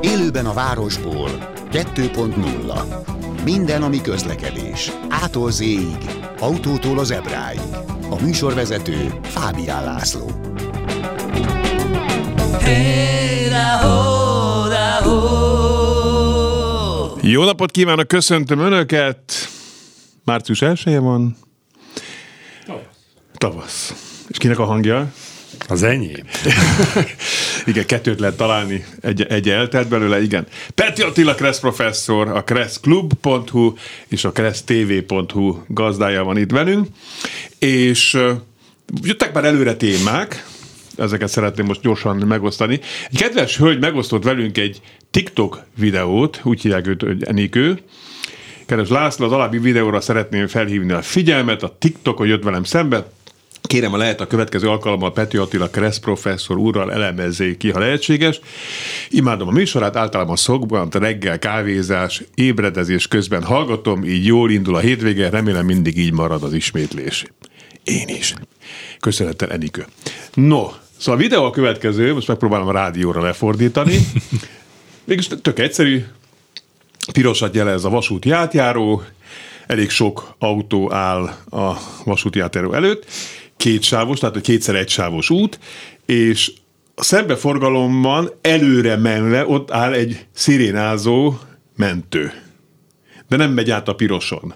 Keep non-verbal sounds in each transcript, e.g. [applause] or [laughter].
Élőben a városból 2.0 Minden, ami közlekedés. Ától z autótól az ebráig. A műsorvezető Fábián László. Jó napot kívánok, köszöntöm Önöket! Március 1 van. Tavasz. Tavasz. És kinek a hangja? Az enyém. [laughs] igen, kettőt lehet találni, egy, egy eltelt belőle, igen. Peti Attila Kressz professzor, a kresszklub.hu és a kressztv.hu gazdája van itt velünk, és uh, jöttek már előre témák, ezeket szeretném most gyorsan megosztani. Egy kedves hölgy megosztott velünk egy TikTok videót, úgy hívják őt, hogy Enikő, Kedves László, az alábbi videóra szeretném felhívni a figyelmet, a TikTokon jött velem szembe, Kérem, ha lehet a következő alkalommal Peti Attila Kressz professzor úrral elemezzék ki, ha lehetséges. Imádom a műsorát, általában szokban, reggel kávézás, ébredezés közben hallgatom, így jól indul a hétvége, remélem mindig így marad az ismétlés. Én is. Köszönettel, Enikő. No, szóval a videó a következő, most megpróbálom a rádióra lefordítani. Mégis tök egyszerű, pirosat jelez a vasúti átjáró, elég sok autó áll a vasúti átjáró előtt, kétsávos, tehát kétszer egysávos út, és a szembeforgalomban előre menve ott áll egy szirénázó mentő. De nem megy át a piroson.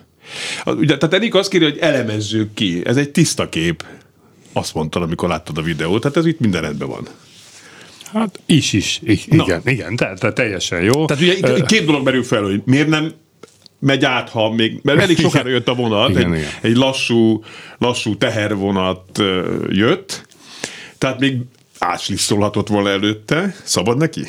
Ugye, tehát Enik azt kéri, hogy elemezzük ki. Ez egy tiszta kép. Azt mondtad, amikor láttad a videót. Tehát ez itt minden rendben van. Hát is, is. I- igen, Na. igen, tehát, tehát teljesen jó. Tehát ugye két dolog merül fel, hogy miért nem megy át, ha még, mert elég sokára jött a vonat, igen, egy, igen. egy lassú, lassú tehervonat jött, tehát még áslisszolhatott volna előtte, szabad neki?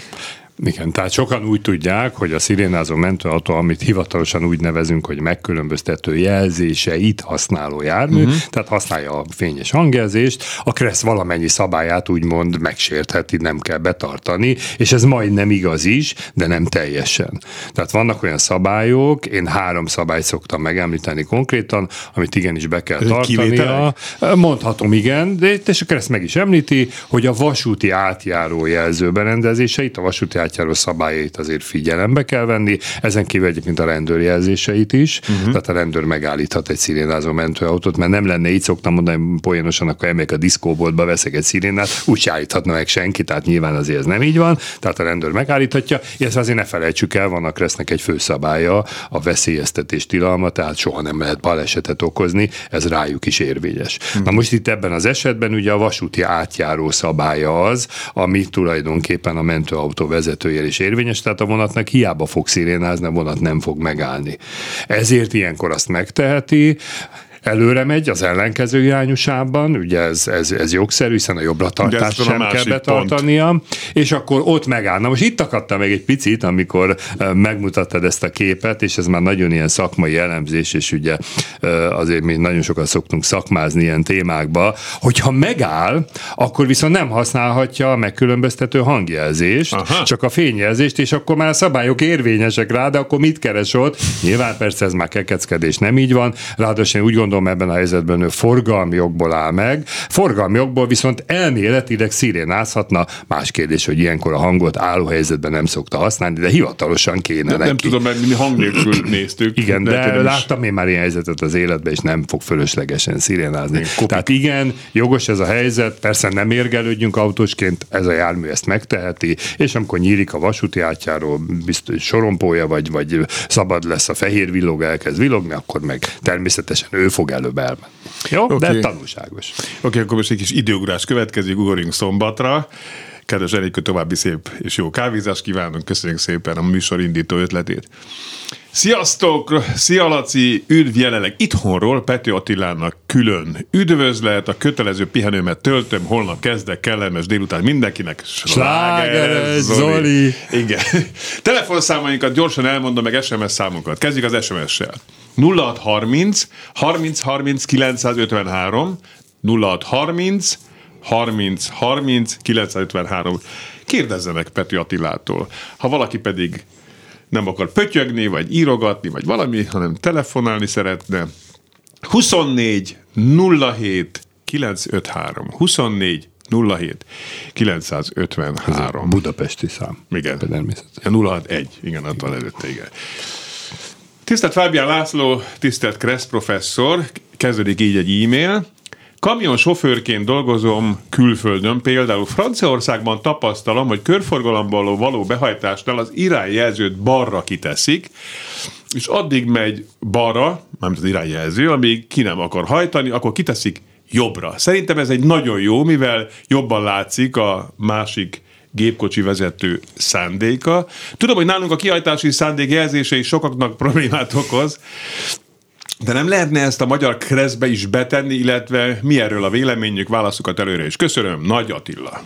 Igen, tehát sokan úgy tudják, hogy a szirénázó mentőautó, amit hivatalosan úgy nevezünk, hogy megkülönböztető jelzéseit használó jármű, uh-huh. tehát használja a fényes hangjelzést, a Kressz valamennyi szabályát úgymond megsértheti, nem kell betartani, és ez majdnem igaz is, de nem teljesen. Tehát vannak olyan szabályok, én három szabályt szoktam megemlíteni konkrétan, amit igenis be kell tartania. Mondhatom, igen, de és a Kressz meg is említi, hogy a vasúti átjáró jelzőberendezéseit, a vasúti átjáró szabályait azért figyelembe kell venni, ezen kívül egyébként a rendőrjelzéseit is, uh-huh. tehát a rendőr megállíthat egy szirénázó mentőautót, mert nem lenne így szoktam mondani poénosan, akkor elmegyek a diszkóboltba, veszek egy szirénát, úgy állíthatna meg senki, tehát nyilván azért ez nem így van, tehát a rendőr megállíthatja, és azért ne felejtsük el, vannak lesznek egy főszabálya, a veszélyeztetés tilalma, tehát soha nem lehet balesetet okozni, ez rájuk is érvényes. Uh-huh. Na most itt ebben az esetben ugye a vasúti átjáró szabálya az, ami tulajdonképpen a mentőautó vezető vezetőjel is érvényes, tehát a vonatnak hiába fog szirénázni, a vonat nem fog megállni. Ezért ilyenkor azt megteheti, előre megy az ellenkező irányúsában, ugye ez, ez, ez jogszerű, hiszen a jobbra-tartást sem kell betartania, pont. és akkor ott megáll. Na most itt akadtam meg egy picit, amikor megmutattad ezt a képet, és ez már nagyon ilyen szakmai elemzés, és ugye azért mi nagyon sokat szoktunk szakmázni ilyen témákba, hogyha megáll, akkor viszont nem használhatja a megkülönböztető hangjelzést, Aha. csak a fényjelzést, és akkor már a szabályok érvényesek rá, de akkor mit keres ott? Nyilván persze ez már kekeckedés, nem így van, ráadásul úgy gondolom, gondolom ebben a helyzetben ő forgalmi jogból áll meg, forgalmi jogból viszont elméletileg szirénázhatna, más kérdés, hogy ilyenkor a hangot álló helyzetben nem szokta használni, de hivatalosan kéne nem, neki. Nem tudom, mert mi hang nélkül [clears throat] néztük. Igen, de, de láttam én már ilyen helyzetet az életben, és nem fog fölöslegesen szirénázni. Tehát igen, jogos ez a helyzet, persze nem érgelődjünk autósként, ez a jármű ezt megteheti, és amikor nyílik a vasúti átjáról, biztos sorompója, vagy, vagy szabad lesz a fehér villog, elkezd villogni, akkor meg természetesen ő fog fog előbb elmenni. Jó, okay. de tanulságos. Oké, okay, akkor most egy kis időugrás következik, ugorjunk szombatra. Kedves Erikő, további szép és jó kávézást kívánunk, köszönjük szépen a műsor indító ötletét. Sziasztok! Szia Laci! Üdv jelenleg itthonról Peti Attilának külön üdvözlet, a kötelező pihenőmet töltöm, holnap kezdek, kellemes délután mindenkinek. Sláger, Zoli. Zoli! Igen. [laughs] Telefonszámainkat gyorsan elmondom, meg SMS számokat. Kezdjük az SMS-sel. 0630 30 30 953 0630 30 30 953. Kérdezzenek Peti Attilától. Ha valaki pedig nem akar pötyögni, vagy írogatni, vagy valami, hanem telefonálni szeretne, 24 07 953 24 07 953. Budapesti szám. Igen. Természetesen. 061, igen, ott van előtte, igen. Tisztelt Fábián László, tisztelt Kressz professzor, kezdődik így egy e-mail. Kamion sofőrként dolgozom külföldön, például Franciaországban tapasztalom, hogy körforgalomból való behajtásnál az irányjelzőt balra kiteszik, és addig megy balra, nem az irányjelző, amíg ki nem akar hajtani, akkor kiteszik jobbra. Szerintem ez egy nagyon jó, mivel jobban látszik a másik gépkocsi vezető szándéka. Tudom, hogy nálunk a kihajtási szándék jelzése is sokaknak problémát okoz, de nem lehetne ezt a magyar kreszbe is betenni, illetve mi erről a véleményük, válaszokat előre is. Köszönöm, Nagy Attila.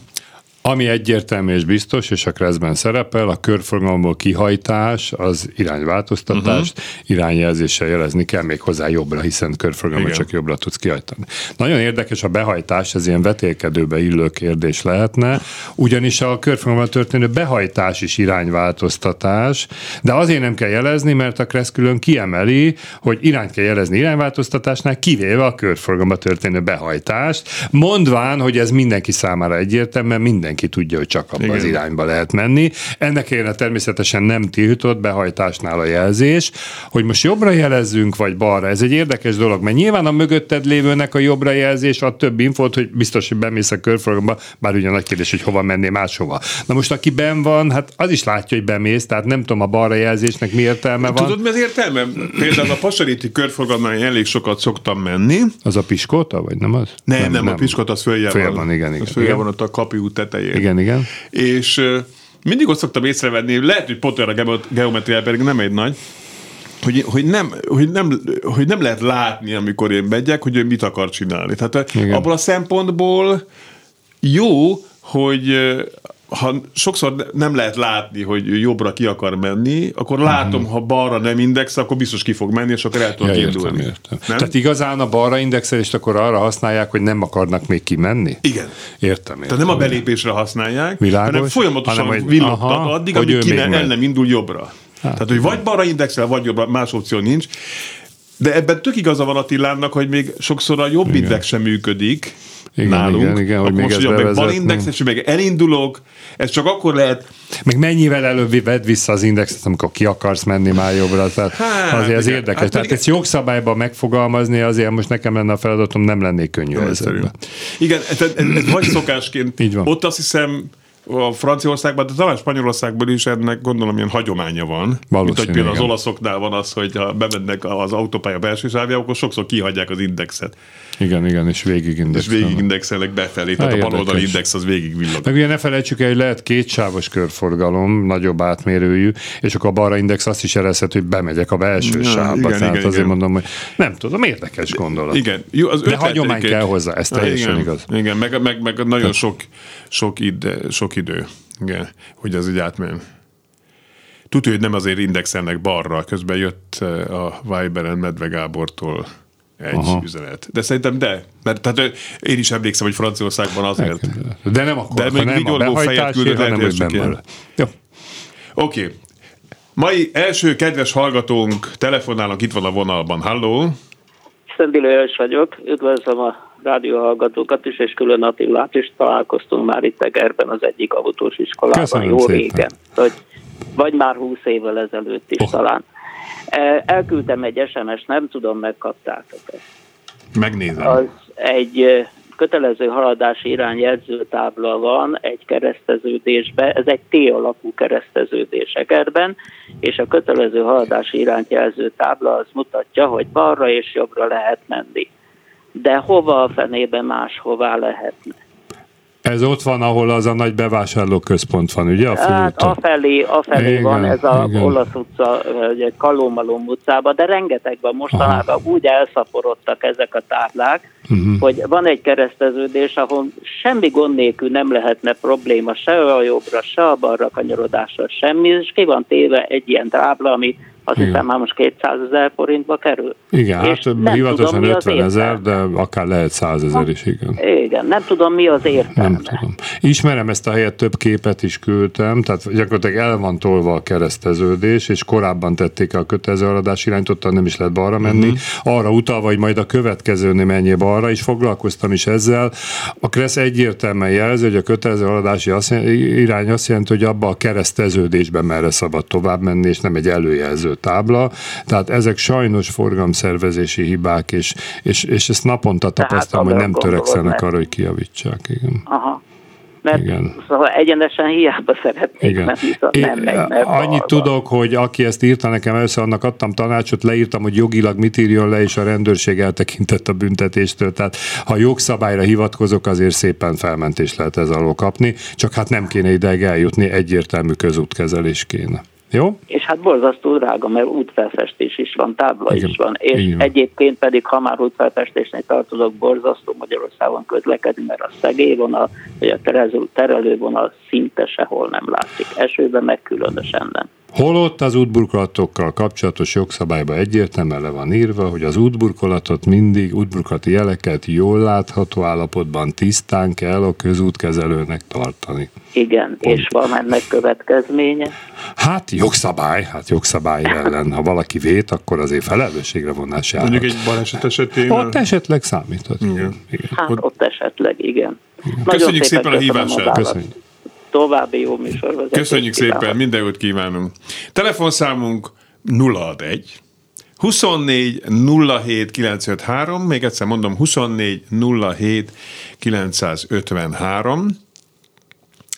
Ami egyértelmű és biztos, és a kreszben szerepel, a körforgalomból kihajtás, az irányváltoztatást, uh-huh. irányjelzéssel jelezni kell még hozzá jobbra, hiszen körforgalomban csak jobbra tudsz kihajtani. Nagyon érdekes a behajtás, ez ilyen vetélkedőbe illő kérdés lehetne, ugyanis a körforgalomban történő behajtás is irányváltoztatás, de azért nem kell jelezni, mert a kressz külön kiemeli, hogy irányt kell jelezni irányváltoztatásnál, kivéve a körforgalomban történő behajtást, mondván, hogy ez mindenki számára egyértelmű, mert minden mindenki tudja, hogy csak abban az irányba lehet menni. Ennek érne természetesen nem tiltott behajtásnál a jelzés, hogy most jobbra jelezzünk, vagy balra. Ez egy érdekes dolog, mert nyilván a mögötted lévőnek a jobbra jelzés ad több infót, hogy biztos, hogy bemész a körforgalomba, bár ugye nagy kérdés, hogy hova menné máshova. Na most aki ben van, hát az is látja, hogy bemész, tehát nem tudom a balra jelzésnek mi értelme van. Tudod, mi az értelme? Például a Pasaréti körforgalomban elég sokat szoktam menni. Az a piskóta, vagy nem az? Nem, nem, nem, a piskóta az följel, följel van. igen, igen. Az följel van ott a kapi út tetején tetején. Igen, igen. És mindig ott szoktam észrevenni, lehet, hogy pont olyan a geometria pedig nem egy nagy, hogy, hogy, nem, hogy, nem, hogy nem lehet látni, amikor én megyek, hogy ő mit akar csinálni. Tehát Igen. abból a szempontból jó, hogy ha sokszor nem lehet látni, hogy jobbra ki akar menni, akkor látom, uh-huh. ha balra nem index, akkor biztos ki fog menni, és akkor el tudok ja, indulni. Értem, értem. Nem? Tehát igazán a balra indexelést akkor arra használják, hogy nem akarnak még kimenni? Igen. Értem, értem. Tehát nem a belépésre használják, Világos, hanem folyamatosan hanem, villogtat addig, amíg ki ne, el nem indul jobbra. Hát, Tehát, hogy vagy balra indexel, vagy jobbra, más opció nincs. De ebben tök igaza van Attilának, hogy még sokszor a jobb Igen. index sem működik, igen, nálunk. Igen, igen, hogy még most, hogy meg index, és meg elindulok, ez csak akkor lehet... Meg mennyivel előbb vedd vissza az indexet, amikor ki akarsz menni már jobbra. Tehát hát, azért ez igen. érdekes. Hát, Tehát ezt jogszabályban megfogalmazni, azért most nekem lenne a feladatom, nem lennék könnyű. Igen, ez, ez, ez vagy szokásként. Így van. Ott azt hiszem, a Franciaországban, de talán Spanyolországban is ennek gondolom ilyen hagyománya van. Mint hogy például igen. az olaszoknál van az, hogy ha bemennek az autópálya belső sávjába, akkor sokszor kihagyják az indexet. Igen, igen, és végig indexelnek. És végig indexelnek befelé, tehát a baloldali index az végig villog. Meg ugye ne felejtsük el, hogy lehet kétsávos körforgalom, nagyobb átmérőjű, és akkor a balra index azt is jelezhet, hogy bemegyek a belső ja, sávba. Igen, tehát igen, azért igen. mondom, hogy nem tudom, érdekes gondolat. Igen. Jó, az De hagyomány kell hozzá, ez teljesen igen, igaz. Igen, meg, meg, meg nagyon sok, sok, ide, sok idő, igen, hogy az így átmenjen. Tudja, hogy nem azért indexelnek balra, közben jött eh, a Viberen Medve Gábortól egy Aha. üzenet. De szerintem de, mert tehát én is emlékszem, hogy Franciaországban azért. De nem akkor, de még nem a behajtásért, hanem hogy Jó. Oké. Okay. Mai első kedves hallgatónk telefonálnak, itt van a vonalban. Halló! Szentbilő Jöls vagyok, üdvözlöm a rádióhallgatókat is, és külön Attilát is találkoztunk már itt Egerben az egyik autós iskolában, Köszönöm jó szépen. régen. Vagy, vagy már húsz évvel ezelőtt is oh. talán. Elküldtem egy SMS, nem tudom, megkaptátok-e. Megnézem. Az egy kötelező haladási irányjegyzőtábla van egy kereszteződésbe, ez egy T alapú kereszteződés Egerben, és a kötelező haladási irányjelző tábla az mutatja, hogy balra és jobbra lehet menni. De hova a fenében máshová lehetne? Ez ott van, ahol az a nagy bevásárlóközpont van, ugye? A hát afelé, afelé igen, van ez a igen. olasz utca, ugye Kalómalom utcában, de rengetegben mostanában Aha. úgy elszaporodtak ezek a táblák, uh-huh. hogy van egy kereszteződés, ahol semmi gond nélkül nem lehetne probléma se a jobbra, se a balra kanyarodásra, semmi, és ki van téve egy ilyen tábla, ami azt hiszem már most 200 ezer forintba kerül. Igen, és hát hivatalosan 50 ezer, de akár lehet 100 ezer is, igen. Igen, nem tudom mi az értelme. Nem tudom. Ismerem ezt a helyet, több képet is küldtem, tehát gyakorlatilag el van tolva a kereszteződés, és korábban tették a kötelező aladás irányt, ott nem is lehet balra menni, uh-huh. arra utalva, hogy majd a következőnél menjél balra, és foglalkoztam is ezzel. A Kressz egyértelműen jelzi, hogy a kötelező aladási irány azt jelenti, hogy abba a kereszteződésben merre szabad tovább menni, és nem egy előjelző tábla. Tehát ezek sajnos forgalomszervezési hibák, és, és, és ezt naponta tapasztalom, hogy nem törekszenek arra, hogy kiavítsák. Igen. Aha mert Igen. szóval egyenesen hiába szeretnék Igen. szóval nem megy, mert Annyit balba. tudok, hogy aki ezt írta nekem először, annak adtam tanácsot, leírtam, hogy jogilag mit írjon le, és a rendőrség eltekintett a büntetéstől. Tehát ha jogszabályra hivatkozok, azért szépen felmentést lehet ez alól kapni, csak hát nem kéne ideig eljutni, egyértelmű közútkezelés kéne. Jó? És hát borzasztó drága, mert útfelfestés is van, tábla Igen. is van, és Igen. egyébként pedig, ha már útfelfestésnél tartozok, borzasztó Magyarországon közlekedni, mert a szegélyvonal, vagy a terelő, terelővonal szinte sehol nem látszik. Esőben meg különösen nem. Holott az útburkolatokkal kapcsolatos jogszabályban egyértelműen le van írva, hogy az útburkolatot mindig, útburkolati jeleket jól látható állapotban tisztán kell a közútkezelőnek tartani. Igen, Pont. és van ennek következménye? Hát jogszabály, hát jogszabály ellen. Ha valaki vét, akkor azért felelősségre vonás jár. Mondjuk egy baleset esetén? Ott esetleg számíthat. Igen. igen. Hát ott, ott esetleg, igen. igen. Köszönjük szépen, szépen a hívását. Köszönjük további jó műsorvezetést. Köszönjük kívánok. szépen, minden jót kívánunk. Telefonszámunk 061 24 07 953, még egyszer mondom, 24 07 953,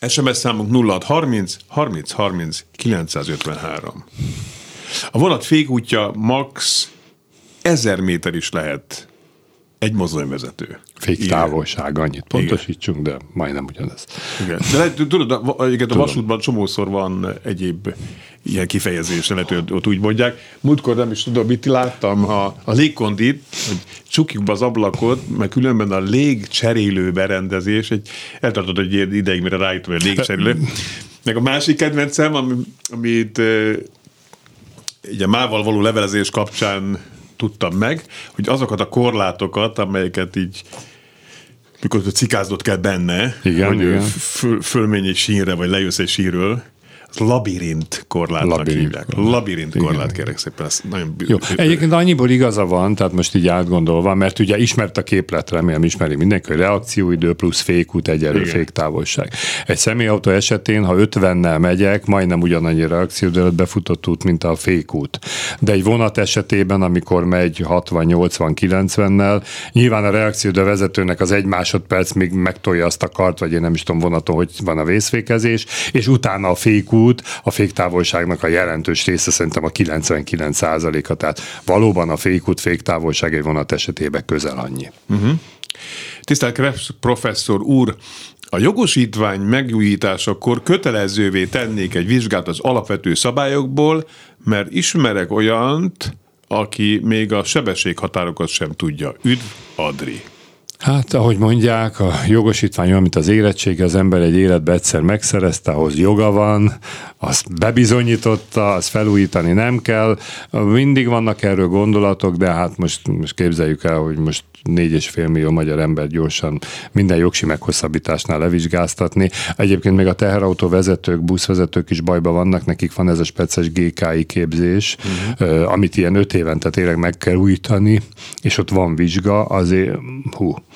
SMS számunk 0630 30 30 953. A vonat fékútja max 1000 méter is lehet egy mozdonyvezető. Fék távolság, annyit pontosítsunk, de majdnem ugyanez. Igen. De tudod, a, a vasútban csomószor van egyéb ilyen kifejezés, lehet, hogy ott úgy mondják. Múltkor nem is tudom, mit láttam, a, a légkondit, hogy csukjuk be az ablakot, mert különben a légcserélő berendezés, egy, eltartott egy ideig, mire rájöttem, hogy a légcserélő. Meg a másik kedvencem, amit ugye mával való levelezés kapcsán tudtam meg, hogy azokat a korlátokat, amelyeket így mikor cikázdott kell benne, igen, hogy igen. Föl, fölmenj egy sínre, vagy lejössz egy sínről, labirint korlátnak labirint. hívják. Labirint korlát, kérek szépen. Ez nagyon Jó. Egyébként annyiból igaza van, tehát most így átgondolva, mert ugye ismert a képlet, remélem ismeri mindenki, hogy reakcióidő plusz fékút egyenlő féktávolság. Egy személyautó esetén, ha 50-nel megyek, majdnem ugyanannyi reakcióidő befutott út, mint a fékút. De egy vonat esetében, amikor megy 60-80-90-nel, nyilván a reakcióidő vezetőnek az egy másodperc még megtolja azt a kart, vagy én nem is tudom vonaton, hogy van a vészfékezés, és utána a fékút út, a féktávolságnak a jelentős része szerintem a 99%-a, tehát valóban a fékút féktávolság egy vonat esetében közel annyi. Uh-huh. Tisztelt Krebs professzor úr, a jogosítvány megújításakor kötelezővé tennék egy vizsgát az alapvető szabályokból, mert ismerek olyant, aki még a sebességhatárokat sem tudja. Üdv, Adri! Hát, ahogy mondják, a jogosítvány olyan, mint az érettsége, az ember egy életbe egyszer megszerezte, ahhoz joga van, azt bebizonyította, azt felújítani nem kell. Mindig vannak erről gondolatok, de hát most, most képzeljük el, hogy most 4,5 millió magyar ember gyorsan minden jogsi meghosszabbításnál levizsgáztatni. Egyébként még a teherautó vezetők, buszvezetők is bajba vannak, nekik van ez a speciális GKI képzés, uh-huh. amit ilyen öt évente tényleg meg kell újítani, és ott van vizsga, azért hú,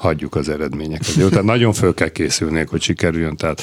hagyjuk az eredményeket. Jó? Tehát nagyon föl kell készülni, hogy sikerüljön. Tehát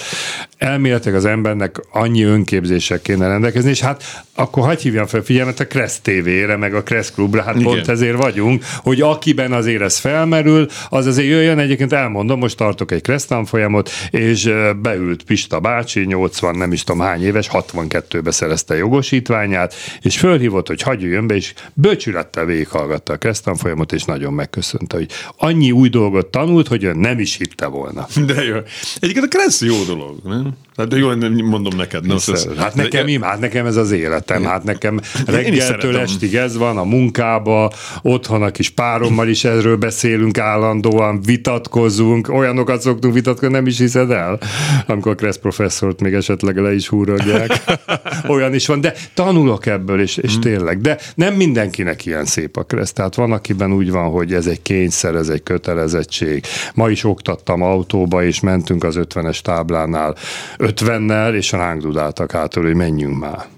elméletek az embernek annyi önképzéssel kéne rendelkezni, és hát akkor hagyj hívjam fel figyelmet a Kressz TV-re, meg a Kressz Klubra, hát Igen. pont ezért vagyunk, hogy akiben azért ez felmerül, az azért jöjjön, egyébként elmondom, most tartok egy Kressz folyamot, és beült Pista bácsi, 80 nem is tudom hány éves, 62-be szerezte jogosítványát, és fölhívott, hogy hagyjon be, és bölcsülettel végighallgatta a Kressz folyamot, és nagyon megköszönte, hogy annyi új dolgot akkor tanult, hogy ön nem is hitte volna. De jó. Egyébként a Kressz jó dolog, nem? Hát de jó, nem mondom neked. Nem, ez, hát nekem, de, hát nekem ez az életem, hát nekem [laughs] reggeltől estig ez van, a munkába, otthon a kis párommal is erről beszélünk állandóan, vitatkozunk, olyanokat szoktunk vitatkozni, nem is hiszed el, amikor a Kressz professzort még esetleg le is húrogják. [laughs] Olyan is van, de tanulok ebből, és, és hmm. tényleg. De nem mindenkinek ilyen szép a Kressz, tehát van, akiben úgy van, hogy ez egy kényszer, ez egy kötelezettség. Ma is oktattam autóba, és mentünk az 50-es táblánál 50-nel, és ránk dudáltak hátul, hogy menjünk már.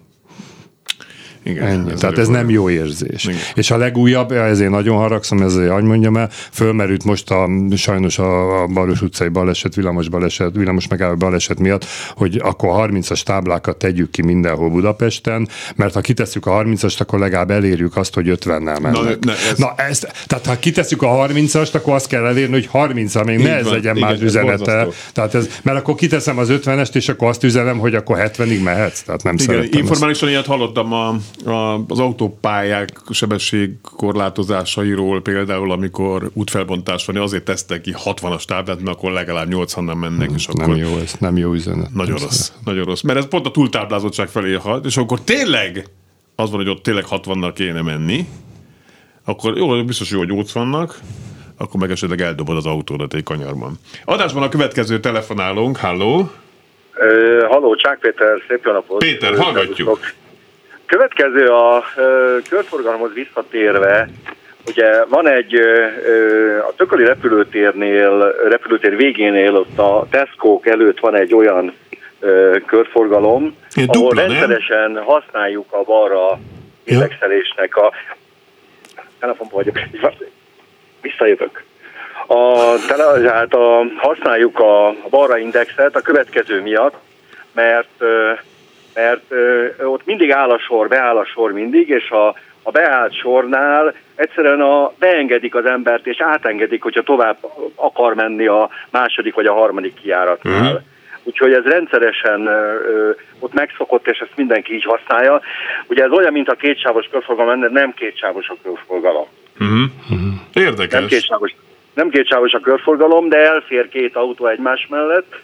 Igen, Ennyi. Ez Tehát ez nem jó érzés. Igen. És a legújabb, ezért nagyon haragszom, ezért hogy mondjam el, fölmerült most a, sajnos a, a Baros utcai baleset, villamos baleset, villamos megálló baleset miatt, hogy akkor a 30-as táblákat tegyük ki mindenhol Budapesten, mert ha kitesszük a 30-ast, akkor legalább elérjük azt, hogy 50-nel mennek. Na, ne, ez... Na ezt, tehát ha kitesszük a 30-ast, akkor azt kell elérni, hogy 30 még ne ez legyen igen, más üzenete. Tehát ez, mert akkor kiteszem az 50-est, és akkor azt üzenem, hogy akkor 70-ig mehetsz. Tehát nem igen, informálisan ilyet hallottam a az autópályák sebességkorlátozásairól például, amikor útfelbontás van, azért tesztek ki 60-as táblát, mert akkor legalább 80-an mennek. Hmm, és nem akkor jó, ez nem jó üzenet. Nagyon nem rossz, szeret. nagyon rossz. Mert ez pont a túltáblázottság felé hat, és akkor tényleg az van, hogy ott tényleg 60-nal kéne menni, akkor jó, biztos jó, hogy 80-nak, akkor meg esetleg eldobod az autódat egy kanyarban. Adásban a következő telefonálónk, halló! Halló, Csák Péter, szép jó napot! Péter, hallgatjuk! Következő a körforgalomhoz visszatérve, ugye van egy a Tököli repülőtérnél, repülőtér végénél ott a tesco előtt van egy olyan körforgalom, Ilyen ahol dupla, rendszeresen nem? használjuk a balra indexelésnek a telefonban vagyok, visszajövök. A, tehát a, használjuk a balra indexet a következő miatt, mert mert ott mindig áll a sor, beáll a sor mindig, és a, a beállt sornál egyszerűen a, beengedik az embert, és átengedik, hogyha tovább akar menni a második vagy a harmadik kijáratnál. Uh-huh. Úgyhogy ez rendszeresen ö, ott megszokott, és ezt mindenki így használja. Ugye ez olyan, mint a kétsávos körforgalom, nem kétsávos a körforgalom. Uh-huh. Érdekes. Nem kétsávos, nem kétsávos a körforgalom, de elfér két autó egymás mellett,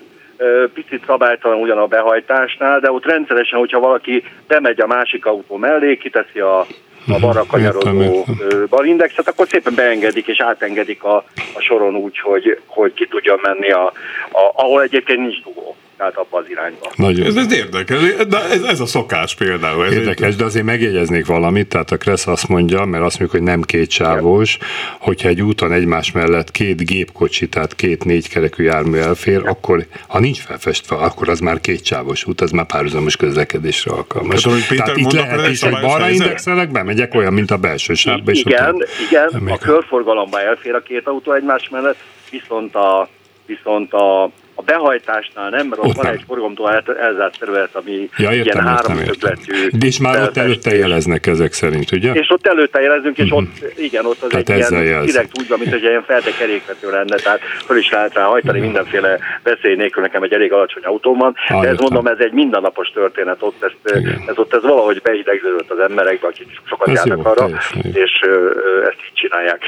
picit szabálytalan ugyan a behajtásnál, de ott rendszeresen, hogyha valaki bemegy a másik autó mellé, kiteszi a, a mhm, balra kanyarodó balindexet, akkor szépen beengedik és átengedik a, a soron úgy, hogy, hogy ki tudja menni, a, a, ahol egyébként nincs dugó tehát abba az irányba. Nagyon. Ez, ez érdekes, de ez, ez a szokás például. Ez érdekes, egy... de azért megjegyeznék valamit, tehát a Kressz azt mondja, mert azt mondjuk, hogy nem kétsávos, hogyha egy úton egymás mellett két gépkocsi, tehát két négykerekű jármű elfér, Igen. akkor ha nincs felfestve, akkor az már kétsávos út, az már párhuzamos közlekedésre alkalmas. Tehát, tehát itt lehet is, hogy balra indexelek, bemegyek olyan, mint a belső sávba. Igen, igen, a körforgalomba elfér a két autó egymás mellett, viszont a, viszont a a behajtásnál nem, mert ott, ott van nem. egy forgalomtól elzárt terület, ami ja, értem, ilyen három többletű. És már ott előtte jeleznek ezek szerint, ugye? És ott előtte jelezünk, és uh-huh. ott, igen, ott az tehát egy ilyen jelz. direkt úgy van, mint egy ilyen feltekerékvető lenne, tehát föl is lehet rá hajtani uh-huh. mindenféle veszély nélkül, nekem egy elég alacsony autóm van, ah, de ez mondom, ez egy mindennapos történet, ott ezt, ez ott ez valahogy beidegződött az emberekbe, akik sokat ez járnak jó, arra, és ezt így csinálják.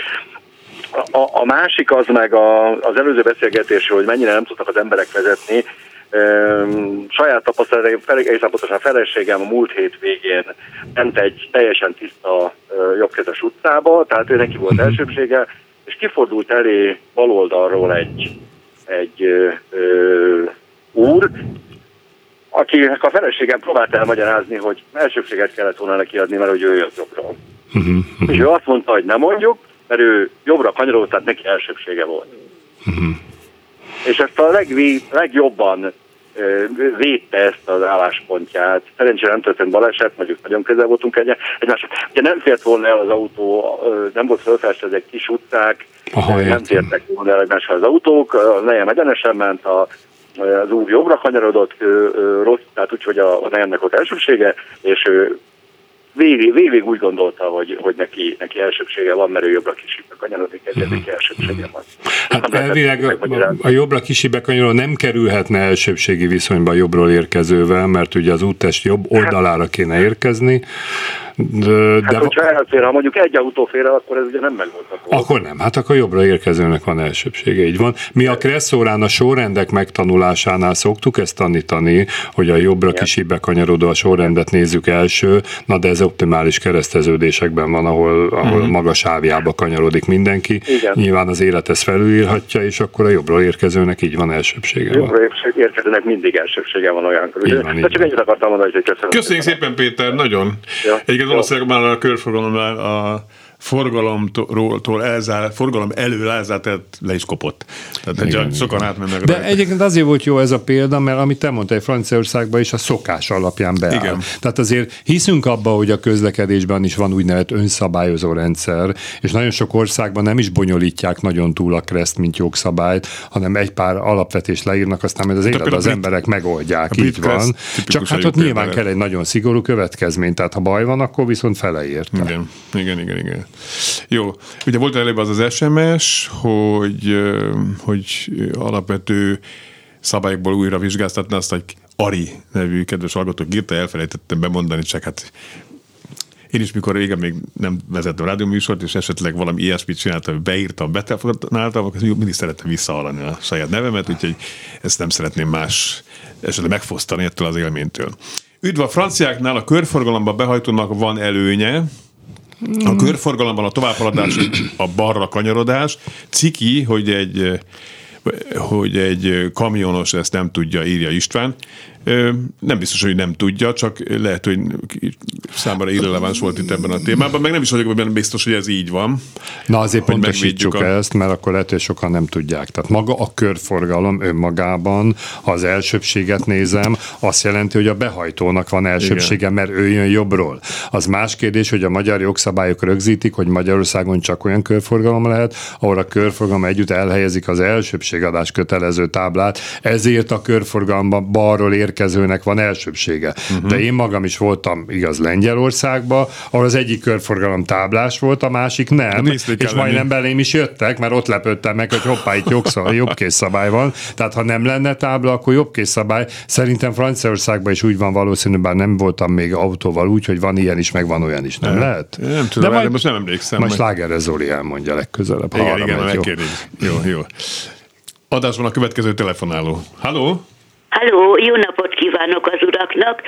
A, a másik az meg a, az előző beszélgetés, hogy mennyire nem tudtak az emberek vezetni. Üm, saját tapasztalatom, egészen pontosan feleségem a múlt hét végén ment egy teljesen tiszta jobbkezes utcába, tehát ő neki volt mhm. elsőbsége, és kifordult elé baloldalról egy, egy ö, ö, úr, akinek a feleségem próbált elmagyarázni, hogy elsőbséget kellett volna neki adni, mert hogy ő jött jobbról. Uh-huh, uh-huh. És ő azt mondta, hogy nem mondjuk, mert ő jobbra kanyarodott, tehát neki elsőbsége volt. Uh-huh. És ezt a legvé, legjobban védte ezt az álláspontját. Szerencsére nem történt baleset, mondjuk nagyon közel voltunk egy, egymáshoz. Ugye nem fért volna el az autó, nem volt fölfestve ezek kis utcák, Aha, nem értem. fértek volna el egymáshoz az autók, a nejem egyenesen ment, a, az úr jobbra kanyarodott, rossz, tehát úgyhogy a, a nejemnek volt elsőbsége, és ő végig, végig úgy gondolta, hogy, hogy neki, neki elsőbsége van, mert ő jobbra kisibe kanyarodik, ezért neki elsőbsége van. Hát elvileg a, a jobbra kisibe kanyaró nem kerülhetne elsőbségi viszonyba jobbról érkezővel, mert ugye az úttest jobb oldalára kéne érkezni, De, hát, de... hogyha elfér, ha mondjuk egy autó fér, akkor ez ugye nem megoldható. Akkor nem, hát akkor jobbra érkezőnek van elsőbsége, így van. Mi a kresszórán a sorrendek megtanulásánál szoktuk ezt tanítani, hogy a jobbra kisibe kanyarodó a sorrendet nézzük első, na de ez optimális kereszteződésekben van, ahol, ahol uh-huh. magas sávjába kanyarodik mindenki. Igen. Nyilván az élet ezt felülírhatja, és akkor a jobbra érkezőnek így van elsőbsége. Jobbra érkezőnek mindig elsőbsége van olyankor. Így van, így csak ennyit akartam mondani, hogy köszönöm. Köszönjük szépen, Péter, nagyon. Ja. Egyébként valószínűleg már a körforgalomnál a forgalomtól elzárt, forgalom elől elzárt, le is kopott. Tehát igen, sokan átmennek. De rajta. egyébként azért volt jó ez a példa, mert amit te mondtál, Franciaországban is a szokás alapján beáll. Igen. Tehát azért hiszünk abba, hogy a közlekedésben is van úgynevezett önszabályozó rendszer, és nagyon sok országban nem is bonyolítják nagyon túl a kreszt, mint jogszabályt, hanem egy pár alapvetést leírnak, aztán majd az élet az brit, emberek megoldják, így van. Csak hát ott nyilván kell egy nagyon szigorú következmény, tehát ha baj van, akkor viszont feleért. Igen, igen, igen, igen. Jó, ugye volt előbb az az SMS, hogy, hogy alapvető szabályokból újra vizsgáztatni azt, hogy Ari nevű kedves hallgató írta, elfelejtettem bemondani, csak hát én is, mikor régen még nem vezettem rádióműsort, és esetleg valami ilyesmit csináltam, beírtam, betelefonáltam, akkor mindig szerettem visszahallani a saját nevemet, úgyhogy ezt nem szeretném más esetleg megfosztani ettől az élménytől. Üdv a franciáknál a körforgalomba behajtónak van előnye, a körforgalomban a továbbhaladás, a balra kanyarodás. Ciki, hogy egy hogy egy kamionos ezt nem tudja, írja István. Nem biztos, hogy nem tudja, csak lehet, hogy számára irreleváns volt itt ebben a témában, meg nem is vagyok benne biztos, hogy ez így van. Na azért pontosítsuk a... ezt, mert akkor lehet, hogy sokan nem tudják. Tehát maga a körforgalom önmagában, ha az elsőbséget nézem, azt jelenti, hogy a behajtónak van elsőbsége, Igen. mert ő jön jobbról. Az más kérdés, hogy a magyar jogszabályok rögzítik, hogy Magyarországon csak olyan körforgalom lehet, ahol a körforgalom együtt elhelyezik az elsőbségadás kötelező táblát, ezért a körforgalomban balról ér érkezőnek van elsőbsége. Uh-huh. De én magam is voltam, igaz, Lengyelországba, ahol az egyik körforgalom táblás volt, a másik nem, és majdnem belém is jöttek, mert ott lepődtem meg, hogy hoppá, itt [laughs] jobb szabály van. Tehát ha nem lenne tábla, akkor jobb szabály. Szerintem Franciaországban is úgy van valószínű, bár nem voltam még autóval úgy, hogy van ilyen is, meg van olyan is. Nem, nem lehet? Nem tudom, de, majd, most nem emlékszem. Most Láger Zoli elmondja legközelebb. Igen, igen, megkérdezik. Jó, jó. Adásban a következő telefonáló. Halló? Halló, jó napot kívánok az uraknak.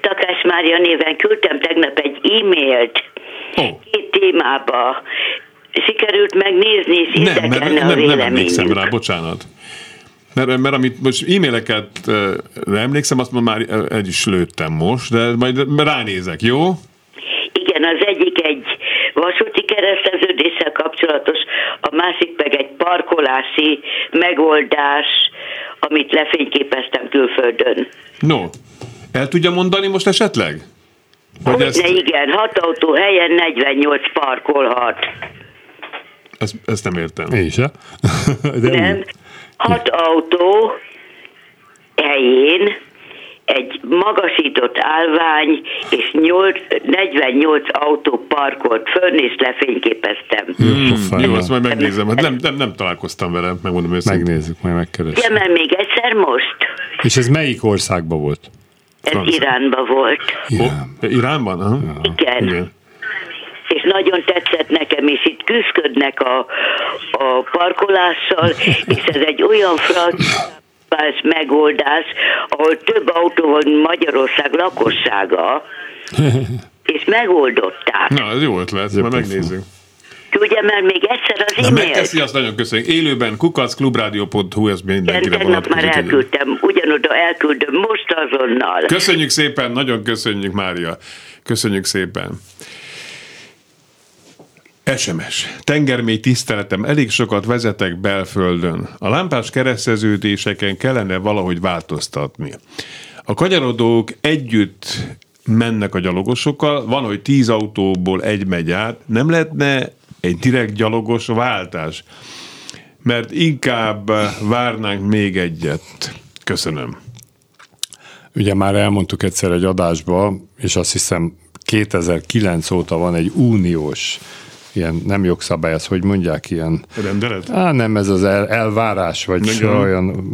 Takás Mária néven küldtem tegnap egy e-mailt oh. két témába. Sikerült megnézni, és nem, mert, nem, nem, nem emlékszem rá, bocsánat. Mert, mert amit most e-maileket uh, emlékszem, azt már egy is lőttem most, de majd ránézek, jó? Igen, az egyik egy vasúti kereszteződéssel kapcsolatos, a másik meg egy parkolási megoldás, amit lefényképeztem külföldön. No, el tudja mondani most esetleg? Hogy ezt... ne, igen, hat autó helyen 48 parkolhat. Ezt, ezt nem értem. Én se. [laughs] De nem, hat autó helyén egy magasított állvány és 8, 48 autó parkolt fönn, és lefényképeztem. Hmm, jó, azt majd megnézem. Hát nem, nem, nem találkoztam vele, megmondom őszintén. Megnézzük, majd megkeresem. Igen, mert még egyszer most. És ez melyik országban volt? Ez Francia. Iránban volt. Irán. Oh, Iránban? Aha. Ja. Igen. Igen és nagyon tetszett nekem, és itt küzdködnek a, a parkolással, és ez egy olyan francia más megoldás, ahol több autó van Magyarország lakossága, [laughs] és megoldották. Na, ez jó ötlet, majd megnézzük. Ugye, mert még egyszer az e-mail. Megteszi, azt nagyon köszönjük. Élőben kukacklubrádió.hu, ez mindenkire vonatkozik. már elküldtem, ugyanoda elküldöm, most azonnal. Köszönjük szépen, nagyon köszönjük, Mária. Köszönjük szépen. SMS. Tengermély tiszteletem, elég sokat vezetek belföldön. A lámpás kereszteződéseken kellene valahogy változtatni. A kanyarodók együtt mennek a gyalogosokkal, van, hogy tíz autóból egy megy át, nem lehetne egy direkt gyalogos váltás? Mert inkább várnánk még egyet. Köszönöm. Ugye már elmondtuk egyszer egy adásba, és azt hiszem 2009 óta van egy uniós ilyen nem jogszabály, ez hogy mondják, ilyen... Rendelet? Á, nem, ez az el, elvárás, vagy Igen. olyan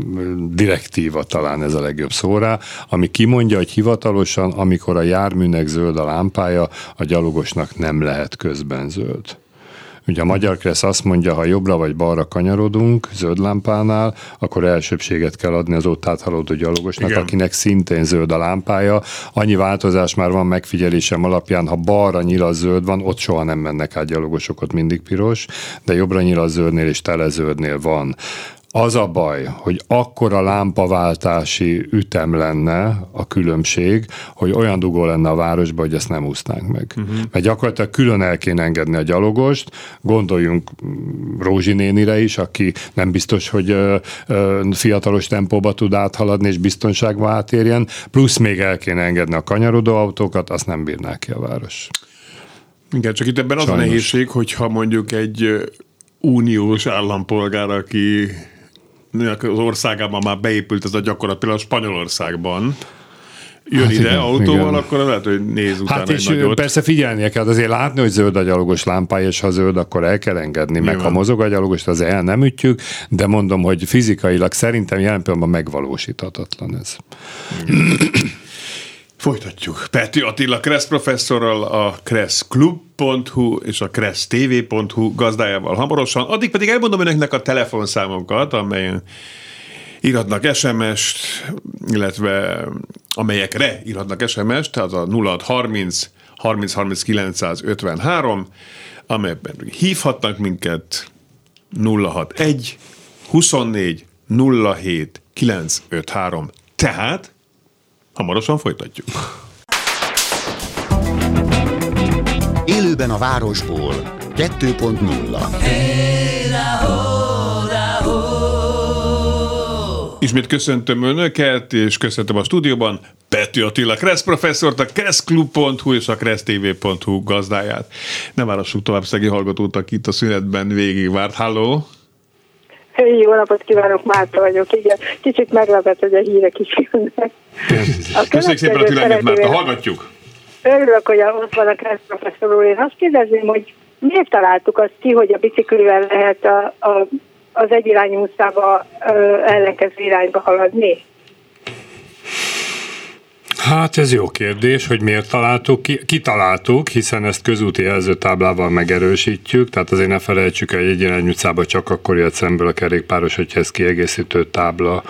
direktíva talán ez a legjobb szóra, ami kimondja, hogy hivatalosan, amikor a járműnek zöld a lámpája, a gyalogosnak nem lehet közben zöld. Ugye a Magyar Kressz azt mondja, ha jobbra vagy balra kanyarodunk zöld lámpánál, akkor elsőbséget kell adni az ott áthaladó gyalogosnak, Igen. akinek szintén zöld a lámpája. Annyi változás már van megfigyelésem alapján, ha balra nyilas zöld van, ott soha nem mennek át gyalogosok, ott mindig piros, de jobbra nyilas zöldnél és telezöldnél van. Az a baj, hogy akkora lámpaváltási ütem lenne a különbség, hogy olyan dugó lenne a városban, hogy ezt nem úsznánk meg. Uh-huh. Mert gyakorlatilag külön el kéne engedni a gyalogost, gondoljunk Rózsi nénire is, aki nem biztos, hogy ö, ö, fiatalos tempóba tud áthaladni és biztonságba átérjen, plusz még el kéne engedni a kanyarodó autókat, azt nem bírná ki a város. Igen, csak itt ebben Sajnos. az a nehézség, hogyha mondjuk egy uniós állampolgár, aki az országában már beépült ez a gyakorlat, például Spanyolországban, jön hát ide igen, autóval, igen. akkor lehet, hogy néz utána Hát és nagyot. persze figyelnie kell, azért látni, hogy zöld a gyalogos lámpája, és ha zöld, akkor el kell engedni, Nyilván. meg ha mozog a gyalogos, az el nem ütjük, de mondom, hogy fizikailag szerintem jelen pillanatban megvalósíthatatlan ez. Folytatjuk. Peti Attila Kressz professzorral, a kresszklub.hu és a kressztv.hu gazdájával hamarosan. Addig pedig elmondom önöknek a telefonszámokat, amelyen írhatnak SMS-t, illetve amelyekre írhatnak SMS-t, tehát a 0630 30 30 953, amelyben hívhatnak minket 061 24 07 953. Tehát Hamarosan folytatjuk. Élőben a városból 2.0 Ismét köszöntöm Önöket, és köszöntöm a stúdióban Peti Attila Kressz professzort, a kresszklub.hu és a kressztv.hu gazdáját. Ne válassuk tovább szegi hallgatót, aki itt a szünetben végigvárt. Halló! Jó napot kívánok, Márta vagyok. Igen, kicsit meglepett, hogy a hírek is jönnek. Köszönjük szépen a türelmet, Márta, hallgatjuk. Örülök, hogy ott van a Kressz professzor úr. Én azt kérdezném, hogy miért találtuk azt ki, hogy a biciklivel lehet a, a, az egyirányú utcába ellenkező irányba haladni? Hát ez jó kérdés, hogy miért találtuk ki. Kitaláltuk, hiszen ezt közúti jelzőtáblával megerősítjük, tehát azért ne felejtsük el, hogy egy irányú utcába csak akkor jött szemből a kerékpáros, hogyha ez kiegészítő tábla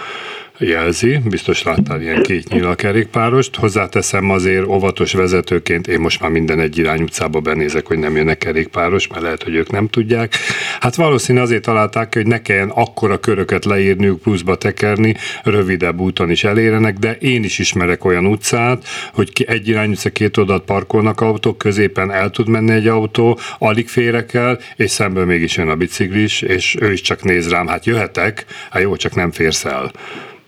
jelzi, biztos láttál ilyen két nyíla kerékpárost. Hozzáteszem azért óvatos vezetőként, én most már minden egy irány utcába benézek, hogy nem jönnek kerékpáros, mert lehet, hogy ők nem tudják. Hát valószínű azért találták ki, hogy ne kelljen akkora köröket leírniuk, pluszba tekerni, rövidebb úton is elérnek, de én is ismerek olyan utcát, hogy egy irány utca két oldalt parkolnak autók, középen el tud menni egy autó, alig férek el, és szemből mégis jön a biciklis, és ő is csak néz rám, hát jöhetek, hát jó, csak nem férsz el.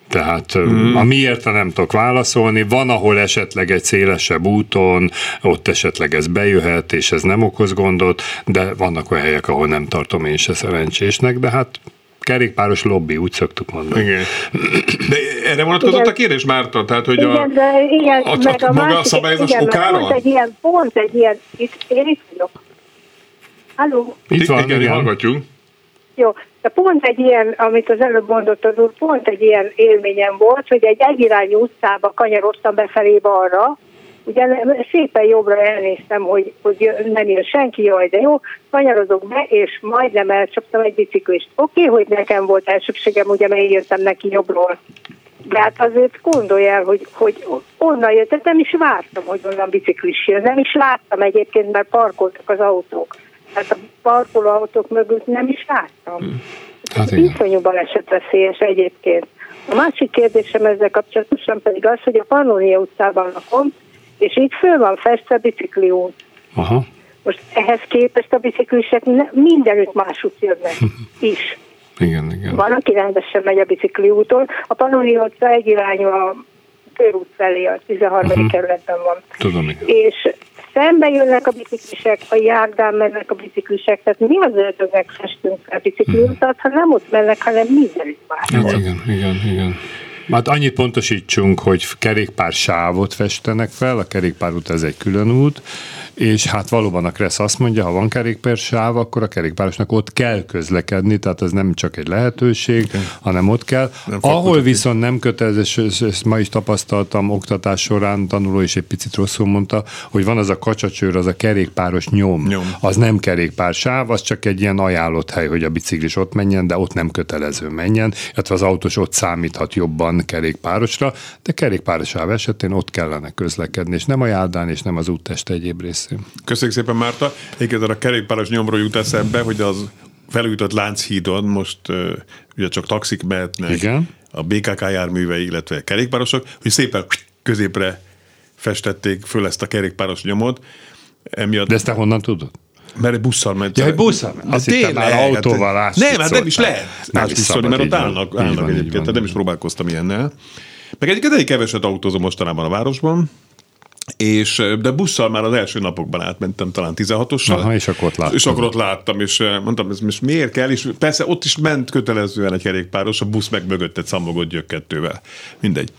Tehát mm. a miért nem tudok válaszolni, van, ahol esetleg egy szélesebb úton, ott esetleg ez bejöhet, és ez nem okoz gondot, de vannak olyan helyek, ahol nem tartom én se szerencsésnek, de hát kerékpáros lobby, úgy szoktuk mondani. Igen. De erre vonatkozott igen. a kérdés, Márta? Tehát, hogy igen, a, de igen, a, meg a, a maga másik, a szabályozás igen, okára? Pont egy ilyen, pont egy ilyen, itt, én itt vagyok. Halló? Itt van, igen, igen. hallgatjuk. Jó, de pont egy ilyen, amit az előbb mondott az úr, pont egy ilyen élményem volt, hogy egy egyirányú utcába kanyarodtam befelé balra, ugye szépen jobbra elnéztem, hogy, hogy nem jön senki, jaj, de jó, kanyarodok be, és majdnem elcsaptam egy biciklist. Oké, okay, hogy nekem volt elsőbségem, ugye, mert jöttem neki jobbról. De hát azért gondolj el, hogy, hogy onnan jött, nem is vártam, hogy onnan biciklis jön. Nem is láttam egyébként, mert parkoltak az autók. Tehát a parkoló autók mögött nem is láttam. Hmm. Hát Iszonyú balesetveszélyes egyébként. A másik kérdésem ezzel kapcsolatosan pedig az, hogy a Pannonia utcában lakom, és itt föl van festve bicikliút. Aha. Most ehhez képest a biciklisek mindenütt másút jönnek [laughs] is. Igen, igen. Van, aki rendesen megy a bicikliúton. A Pannonia utca egyirányú a körút felé, a 13. Uh-huh. kerületben van. Tudom, igen. És szembe jönnek a biciklisek, a járdán mennek a biciklisek, tehát mi az ördögnek festünk fel bicikliutat, ha nem ott mennek, hanem mindenütt máshol. Hát igen, igen, igen. Hát annyit pontosítsunk, hogy kerékpár sávot festenek fel, a kerékpárút ez egy külön út, és hát valóban a Kressz azt mondja, ha van kerékpársáv, akkor a kerékpárosnak ott kell közlekedni, tehát ez nem csak egy lehetőség, okay. hanem ott kell. Nem Ahol viszont nem kötelező, ezt ma is tapasztaltam oktatás során, tanuló is egy picit rosszul mondta, hogy van az a kacsacsőr, az a kerékpáros nyom. nyom. Az nem kerékpársáv, az csak egy ilyen ajánlott hely, hogy a biciklis ott menjen, de ott nem kötelező menjen, illetve az autós ott számíthat jobban kerékpárosra, de kerékpársáv esetén ott kellene közlekedni, és nem a járdán, és nem az úttest egyéb rész részén. Köszönjük szépen, Márta. Egyébként a kerékpáros nyomról jut eszembe, hogy az felújított Lánchídon most ugye csak taxik mehetnek, Igen. a BKK járművei, illetve kerékpárosok, hogy szépen középre festették föl ezt a kerékpáros nyomot. Emiatt... De ezt te honnan tudod? Mert egy busszal ment. Ja, egy busszal ment. Azt hittem már autóval hát, Nem, hát nem is lehet átviszolni, mert ott állnak, állnak egyébként, tehát nem is próbálkoztam ilyennel. Meg egyébként elég keveset autózom mostanában a városban, és, de busszal már az első napokban átmentem, talán 16-ossal. Aha, és akkor ott láttam. És akkor ott láttam, és mondtam, ez most miért kell, és persze ott is ment kötelezően egy kerékpáros, a busz meg mögött egy szamogott gyökkettővel. Mindegy.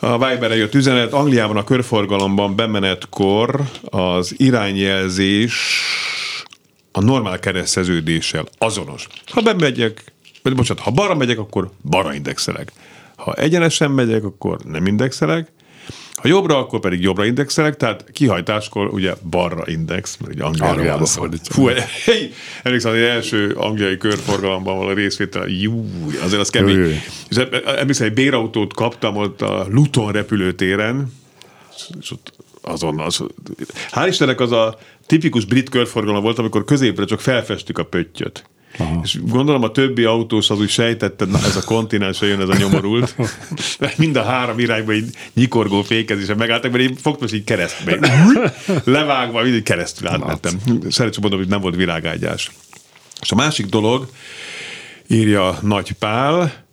A Viberre jött üzenet, Angliában a körforgalomban bemenetkor az irányjelzés a normál kereszteződéssel azonos. Ha bemegyek, vagy bocsánat, ha balra megyek, akkor balra indexelek. Ha egyenesen megyek, akkor nem indexelek, ha jobbra, akkor pedig jobbra indexelek, tehát kihajtáskor ugye balra index, mert ugye Angliára van Fú, hey, emlékszem, az első angliai körforgalomban való részvétel, jú, azért az kemény. És emlékszem, egy bérautót kaptam ott a Luton repülőtéren, és ott azonnal. Az, hál' Istennek az a tipikus brit körforgalom volt, amikor középre csak felfestük a pöttyöt. Aha. És gondolom a többi autós az úgy sejtette, na ez a kontinensre jön ez a nyomorult. [laughs] Mind a három irányba így nyikorgó fékezése megálltak, mert én fogtam, és így keresztbe. [laughs] Levágva, így keresztül átmentem. Szeretném mondom, hogy nem volt virágágyás. És a másik dolog, írja Nagy Pál,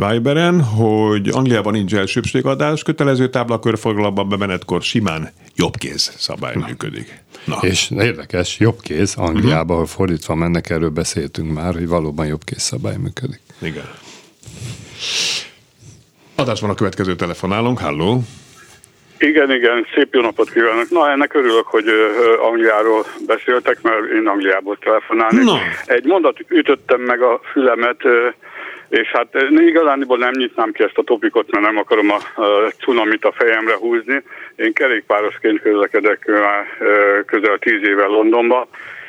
Viberen, hogy Angliában nincs elsőbségadás, kötelező tábla körforgalomban bemenetkor simán jobbkéz szabály Na. működik. Na. És érdekes, jobbkéz Angliában, uh-huh. ahol fordítva mennek, erről beszéltünk már, hogy valóban jobbkéz szabály működik. Igen. Adásban a következő telefonálunk, halló. Igen, igen, szép jó napot kívánok. Na, ennek örülök, hogy Angliáról beszéltek, mert én Angliából telefonálnék. No. Egy mondat ütöttem meg a fülemet, és hát igazániból nem nyitnám ki ezt a topikot, mert nem akarom a, a cunamit a fejemre húzni. Én kerékpárosként közlekedek már közel tíz éve Londonba,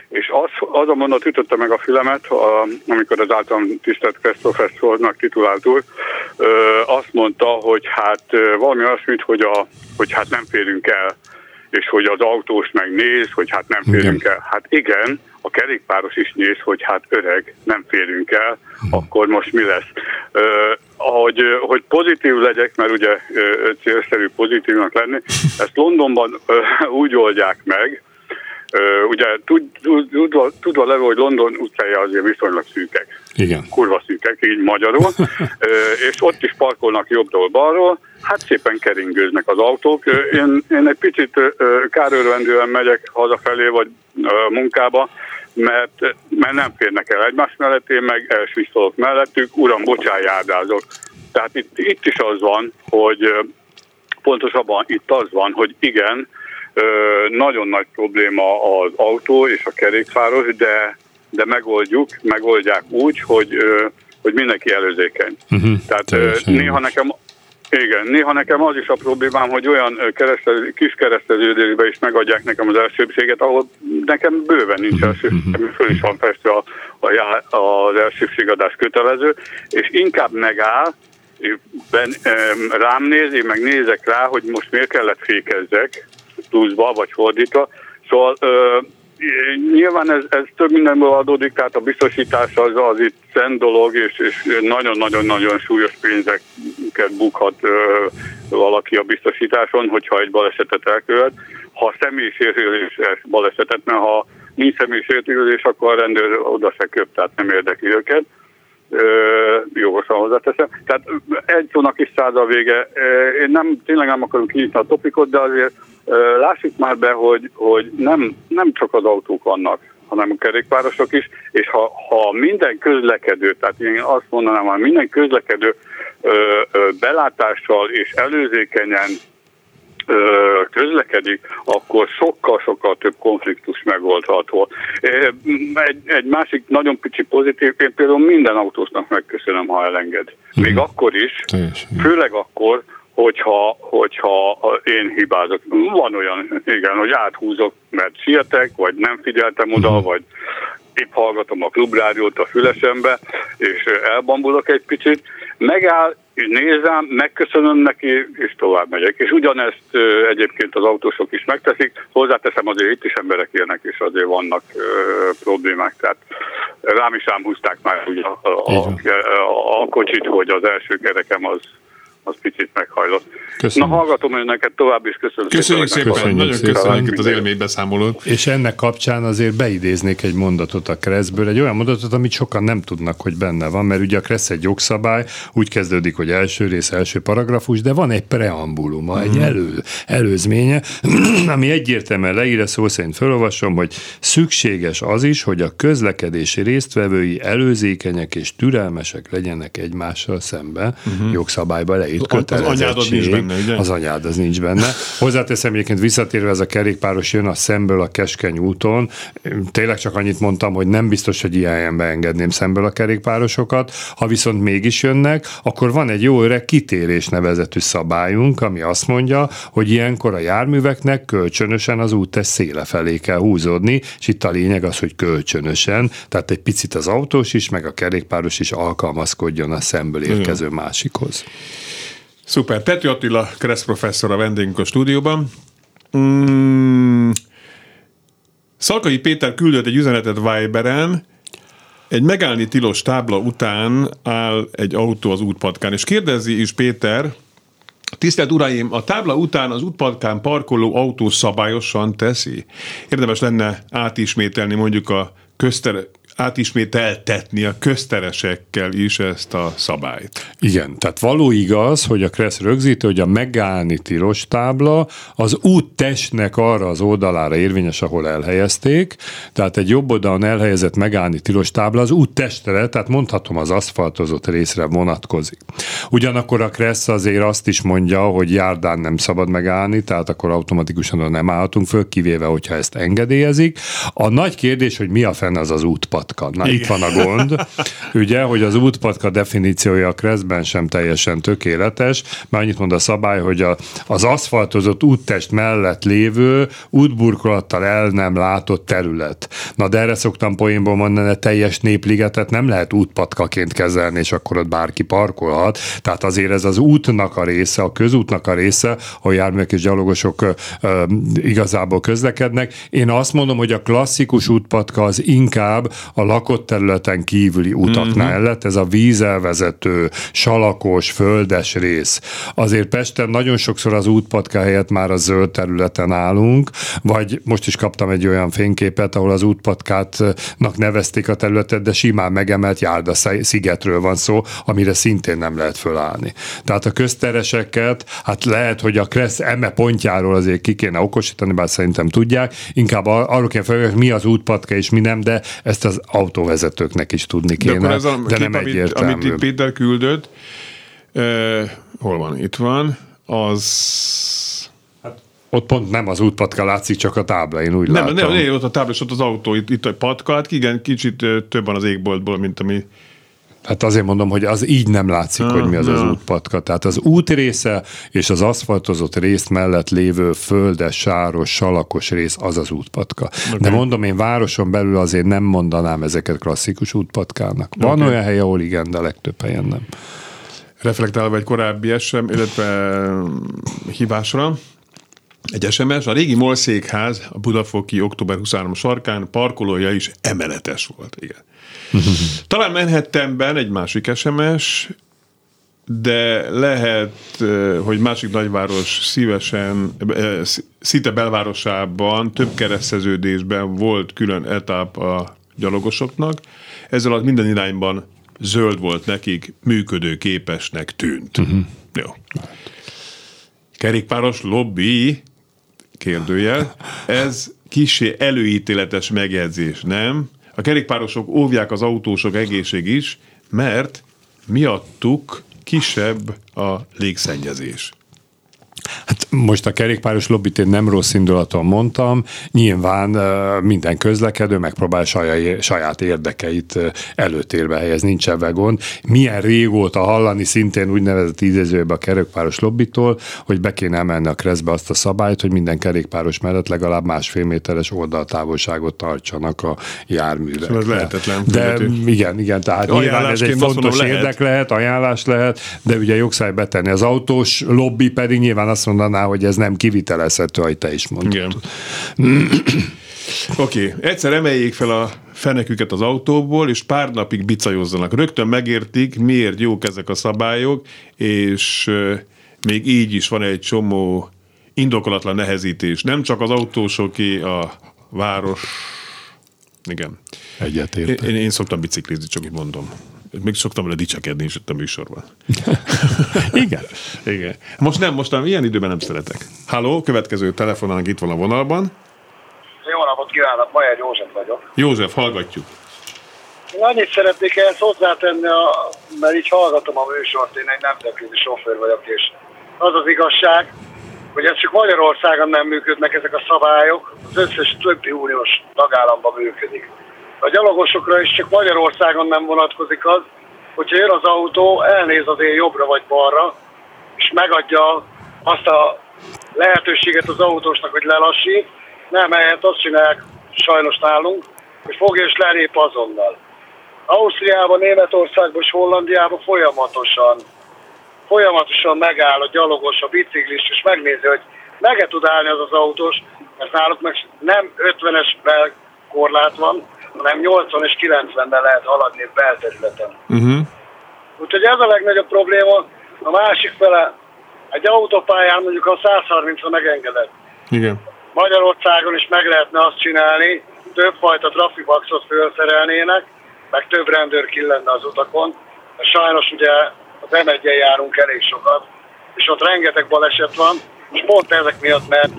és az, az a mondat ütötte meg a fülemet, a, amikor az általam tisztelt Kresz professzornak titulált úr, azt mondta, hogy hát valami olyasmit, hogy, a, hogy hát nem férünk el és hogy az autós megnéz, hogy hát nem férünk igen. el. Hát igen, a kerékpáros is néz, hogy hát öreg, nem férünk el, hmm. akkor most mi lesz? Uh, ahogy, hogy pozitív legyek, mert ugye célszerű pozitívnak lenni, [laughs] ezt Londonban uh, úgy oldják meg, Uh, ugye tud, tud, tudva, tudva levő, hogy London utcája azért viszonylag szűkek. Igen. Kurva szűkek, így magyarul. [laughs] uh, és ott is parkolnak jobbról balról, hát szépen keringőznek az autók. Én, én egy picit kárőrvendően megyek hazafelé, vagy munkába, mert, mert nem férnek el egymás mellett, én meg elsviszolok mellettük, uram, bocsánat, járdázok. Tehát itt, itt is az van, hogy pontosabban itt az van, hogy igen, nagyon nagy probléma az autó és a kerékpáros, de, de megoldjuk, megoldják úgy, hogy, hogy mindenki előzékeny. Uh-huh. Tehát néha nekem igen, néha nekem az is a problémám, hogy olyan keresztező, kis kereszteződésbe is megadják nekem az elsőbséget, ahol nekem bőven nincs mhm, elsőbség, mhm. föl is van festve a, a, az elsőbségadás kötelező, és inkább megáll, ben, rám néz, én meg nézek rá, hogy most miért kellett fékezzek pluszba, vagy fordítva. Szóval nyilván ez, ez több mindenből adódik, tehát a biztosítás az, az itt szent dolog, és, nagyon-nagyon-nagyon súlyos pénzeket bukhat ö, valaki a biztosításon, hogyha egy balesetet elkövet. Ha személyi sérülés balesetet, mert ha nincs személyi sérülés, akkor a rendőr oda se köp, tehát nem érdekli őket. Ö, jogosan hozzáteszem. Tehát egy szónak is száz a vége. Én nem, tényleg nem akarunk kinyitni a topikot, de azért Lássuk már be, hogy, hogy nem, nem csak az autók vannak, hanem a kerékpárosok is, és ha, ha minden közlekedő, tehát én azt mondanám, hogy minden közlekedő belátással és előzékenyen közlekedik, akkor sokkal-sokkal több konfliktus megoldható. Egy, egy másik nagyon pici pozitív, én például minden autósnak megköszönöm, ha elenged. Még mm. akkor is, főleg akkor, hogyha, hogyha én hibázok. Van olyan, igen, hogy áthúzok, mert sietek, vagy nem figyeltem oda, uh-huh. vagy épp hallgatom a klubrádiót a fülesembe, és elbambulok egy picit, megáll, nézem, megköszönöm neki, és tovább megyek. És ugyanezt egyébként az autósok is megteszik. Hozzáteszem, azért itt is emberek élnek, és azért vannak ö, problémák. Tehát rám is ám húzták már ugye a, a, a, a kocsit, hogy az első kerekem az az picit meghajlott. Köszönöm. Na hallgatom önöket tovább is, köszönöm Köszönjük szépen, szépen. nagyon szépen. köszönjük az élménybeszámolót. És ennek kapcsán azért beidéznék egy mondatot a Kresszből, egy olyan mondatot, amit sokan nem tudnak, hogy benne van, mert ugye a Kressz egy jogszabály, úgy kezdődik, hogy első rész, első paragrafus, de van egy preambuluma, mm. egy mhm. elő, előzménye, [clears throat] ami egyértelműen leír, szó szerint felolvasom, hogy szükséges az is, hogy a közlekedési résztvevői előzékenyek és türelmesek legyenek egymással szemben, mm-hmm. jogszabályba leír itt kötelezettség. Az anyád nincs benne, ugye? Az anyád az nincs benne. Hozzáteszem egyébként visszatérve ez a kerékpáros jön a szemből a Keskeny úton. Tényleg csak annyit mondtam, hogy nem biztos, hogy ilyen helyen beengedném szemből a kerékpárosokat. Ha viszont mégis jönnek, akkor van egy jó öreg kitérés nevezetű szabályunk, ami azt mondja, hogy ilyenkor a járműveknek kölcsönösen az úttest széle felé kell húzódni, és itt a lényeg az, hogy kölcsönösen, tehát egy picit az autós is, meg a kerékpáros is alkalmazkodjon a szemből érkező másikhoz. Szuper. Pető Attila, Kressz professzor a vendégünk a stúdióban. Mm. Szalkai Péter küldött egy üzenetet Viberen, egy megállni tilos tábla után áll egy autó az útpatkán, és kérdezi is Péter, Tisztelt Uraim, a tábla után az útpatkán parkoló autó szabályosan teszi? Érdemes lenne átismételni mondjuk a közter, átismételtetni a közteresekkel is ezt a szabályt. Igen, tehát való igaz, hogy a Kressz rögzíti, hogy a megállni tilos tábla az úttestnek arra az oldalára érvényes, ahol elhelyezték, tehát egy jobb oldalon elhelyezett megállni tilos tábla az úttestre, tehát mondhatom az aszfaltozott részre vonatkozik. Ugyanakkor a Kressz azért azt is mondja, hogy járdán nem szabad megállni, tehát akkor automatikusan nem állhatunk föl, kivéve, hogyha ezt engedélyezik. A nagy kérdés, hogy mi a fenn az az útpad útpatka. Na Igen. itt van a gond, ugye, hogy az útpatka definíciója a Kreszben sem teljesen tökéletes, mert annyit mond a szabály, hogy a, az aszfaltozott úttest mellett lévő útburkolattal el nem látott terület. Na de erre szoktam poénból mondani, hogy teljes népligetet nem lehet útpatkaként kezelni, és akkor ott bárki parkolhat. Tehát azért ez az útnak a része, a közútnak a része, ahol járművek és gyalogosok ö, ö, igazából közlekednek. Én azt mondom, hogy a klasszikus útpatka az inkább a lakott területen kívüli utaknál uh-huh. lett, ez a vízelvezető, salakos, földes rész. Azért Pesten nagyon sokszor az útpatka helyett már a zöld területen állunk, vagy most is kaptam egy olyan fényképet, ahol az útpatkátnak nevezték a területet, de simán megemelt járda szigetről van szó, amire szintén nem lehet fölállni. Tehát a köztereseket, hát lehet, hogy a Kressz eme pontjáról azért ki kéne okosítani, bár szerintem tudják, inkább arról kell fel, hogy mi az útpatka és mi nem, de ezt az autóvezetőknek is tudni kéne, de, ez a de kép, nem amit, egyértelmű. Amit itt Péter küldött, uh, hol van? Itt van, az... Hát, ott pont nem az útpatka látszik, csak a tábla, én úgy nem, látom. Nem, nem, ott a tábla, és ott az autó, itt, itt a patka, hát igen, kicsit több van az égboltból, mint ami Hát azért mondom, hogy az így nem látszik, ha, hogy mi az ja. az útpatka. Tehát az út része és az aszfaltozott rész mellett lévő földes, sáros, salakos rész az az útpatka. Okay. De mondom, én városon belül azért nem mondanám ezeket klasszikus útpatkának. Van okay. olyan hely, ahol igen, de legtöbb helyen nem. Reflektálva egy korábbi SM, illetve hívásra, egy SMS, a régi Molszékház a Budafoki október 23 sarkán parkolója is emeletes volt. Igen. [laughs] Talán Manhattanben egy másik SMS, de lehet, hogy másik nagyváros szívesen, szinte belvárosában több kereszteződésben volt külön etap a gyalogosoknak. Ezzel az minden irányban zöld volt nekik, működőképesnek tűnt. Uh-huh. Jó. Kerékpáros lobby, kérdőjel, ez kisé előítéletes megjegyzés, nem? A kerékpárosok óvják az autósok egészség is, mert miattuk kisebb a légszennyezés. Hát most a kerékpáros lobbit én nem rossz indulaton mondtam, nyilván minden közlekedő megpróbál saját érdekeit előtérbe helyezni, nincs ebben gond. Milyen régóta hallani szintén úgynevezett idézőjében a kerékpáros lobbitól, hogy be kéne emelni a kreszbe azt a szabályt, hogy minden kerékpáros mellett legalább másfél méteres oldaltávolságot tartsanak a járművek. Szóval ez lehetetlen. De igen, igen, tehát nyilván ez egy fontos mondom, érdek lehet. lehet, ajánlás lehet, de ugye jogszály betenni. Az autós lobby pedig nyilván azt mondaná, hogy ez nem kivitelezhető, ahogy te is mondtad. [clears throat] Oké, okay. egyszer emeljék fel a feneküket az autóból, és pár napig bicajozzanak. Rögtön megértik, miért jók ezek a szabályok, és még így is van egy csomó indokolatlan nehezítés. Nem csak az autósoké, a város... Igen. Egyetértek. Én, én szoktam biciklizni, csak így mondom. Még szoktam vele dicsekedni is itt a műsorban. [laughs] Igen. Igen. Most nem, most nem, ilyen időben nem szeretek. Halló, következő telefonálnak itt van a vonalban. Jó napot kívánok, Majer József vagyok. József, hallgatjuk. Én annyit szeretnék ehhez hozzátenni, a, mert így hallgatom a műsort, én egy nemzetközi sofőr vagyok, és az az igazság, hogy ez csak Magyarországon nem működnek ezek a szabályok, az összes többi uniós tagállamban működik. A gyalogosokra is csak Magyarországon nem vonatkozik az, hogyha jön az autó, elnéz azért jobbra vagy balra, és megadja azt a lehetőséget az autósnak, hogy lelassít, nem, ehhez azt csinálják sajnos nálunk, hogy fogja és lelép azonnal. Ausztriában, Németországban és Hollandiában folyamatosan, folyamatosan megáll a gyalogos, a biciklis, és megnézi, hogy meg tud állni az az autós, mert náluk meg nem 50-es korlát van, hanem 80 és 90-ben lehet haladni belterületen. Uh-huh. Úgyhogy ez a legnagyobb probléma. A másik fele, egy autópályán mondjuk a 130-ra megengedett. Igen. Magyarországon is meg lehetne azt csinálni, többfajta trafibaxot felszerelnének, meg több rendőr ki lenne az utakon. Sajnos ugye az m járunk elég sokat, és ott rengeteg baleset van, és pont ezek miatt, mert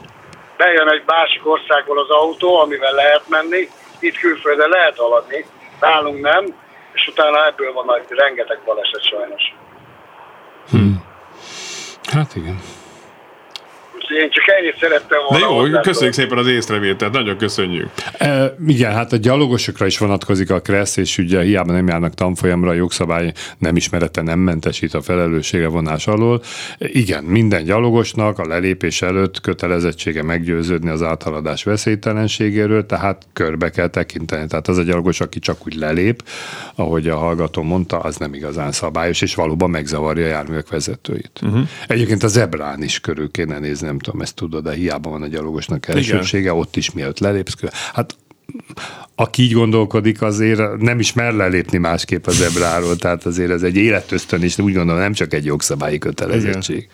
bejön egy másik országból az autó, amivel lehet menni, itt külföldön lehet haladni, nálunk nem, és utána ebből van rengeteg baleset sajnos. Hmm. Hát igen. Én csak ennyit szerettem volna. De jó, köszönjük szépen az észrevételt, nagyon köszönjük. E, igen, hát a gyalogosokra is vonatkozik a KRESZ, és ugye hiába nem járnak tanfolyamra, a jogszabály nem ismerete nem mentesít a felelősségre vonás alól. Igen, minden gyalogosnak a lelépés előtt kötelezettsége meggyőződni az áthaladás veszélytelenségéről, tehát körbe kell tekinteni. Tehát az a gyalogos, aki csak úgy lelép, ahogy a hallgató mondta, az nem igazán szabályos, és valóban megzavarja a járművek vezetőit. Uh-huh. Egyébként a zebrán is körül kéne nézni nem tudom, ezt tudod, de hiába van a gyalogosnak elsősége, ott is mielőtt lelépsz. Hát aki így gondolkodik, azért nem is mer lelépni másképp az ebráról, tehát azért ez egy életösztön, és úgy gondolom nem csak egy jogszabályi kötelezettség. Igen.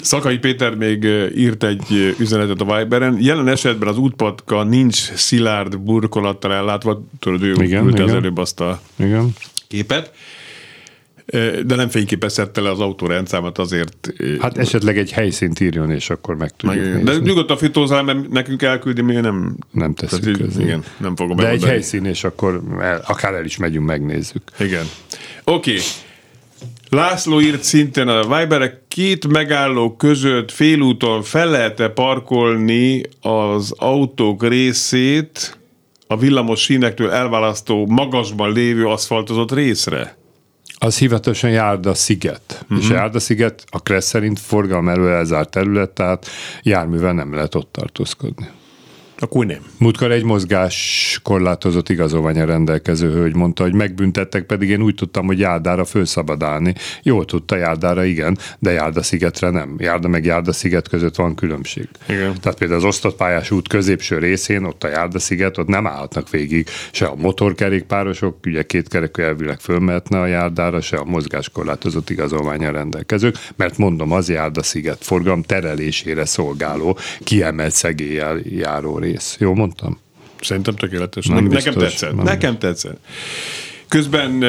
Szakai Péter még írt egy üzenetet a Viberen. Jelen esetben az útpatka nincs szilárd burkolattal ellátva, tudod, ő igen, igen. az előbb azt a igen. képet de nem fényképezhette le az autórendszámat azért. Hát esetleg egy helyszínt írjon, és akkor meg tudjuk meg, De nyugodtan fitózál, mert nekünk elküldi, mi nem... Nem teszünk közé. Igen, nem fogom De egy helyszín, és akkor el, akár el is megyünk, megnézzük. Igen. Oké. Okay. László írt szintén a Viberek két megálló között félúton fel lehet-e parkolni az autók részét a villamos sínektől elválasztó magasban lévő aszfaltozott részre? Az hivatalosan Járda sziget. Uh-huh. És Járda sziget a Kressz szerint forgalom elő elzárt terület, tehát járművel nem lehet ott tartózkodni. Akkor nem. Múltkor egy mozgás korlátozott igazolványa rendelkező hölgy mondta, hogy megbüntettek, pedig én úgy tudtam, hogy Járdára fölszabadálni. Jól tudta Járdára, igen, de Járda szigetre nem. Járda meg Járda sziget között van különbség. Igen. Tehát például az osztott pályás út középső részén, ott a Járda sziget, ott nem állhatnak végig se a motorkerékpárosok, ugye két kerekű elvileg fölmehetne a Járdára, se a mozgáskorlátozott igazolványa rendelkezők, mert mondom, az Járda sziget forgalom terelésére szolgáló, kiemelt szegéllyel járó rész. Jó mondtam? Szerintem tökéletes. Nem nekem biztos, tetszett. Nem nekem tetszett. Közben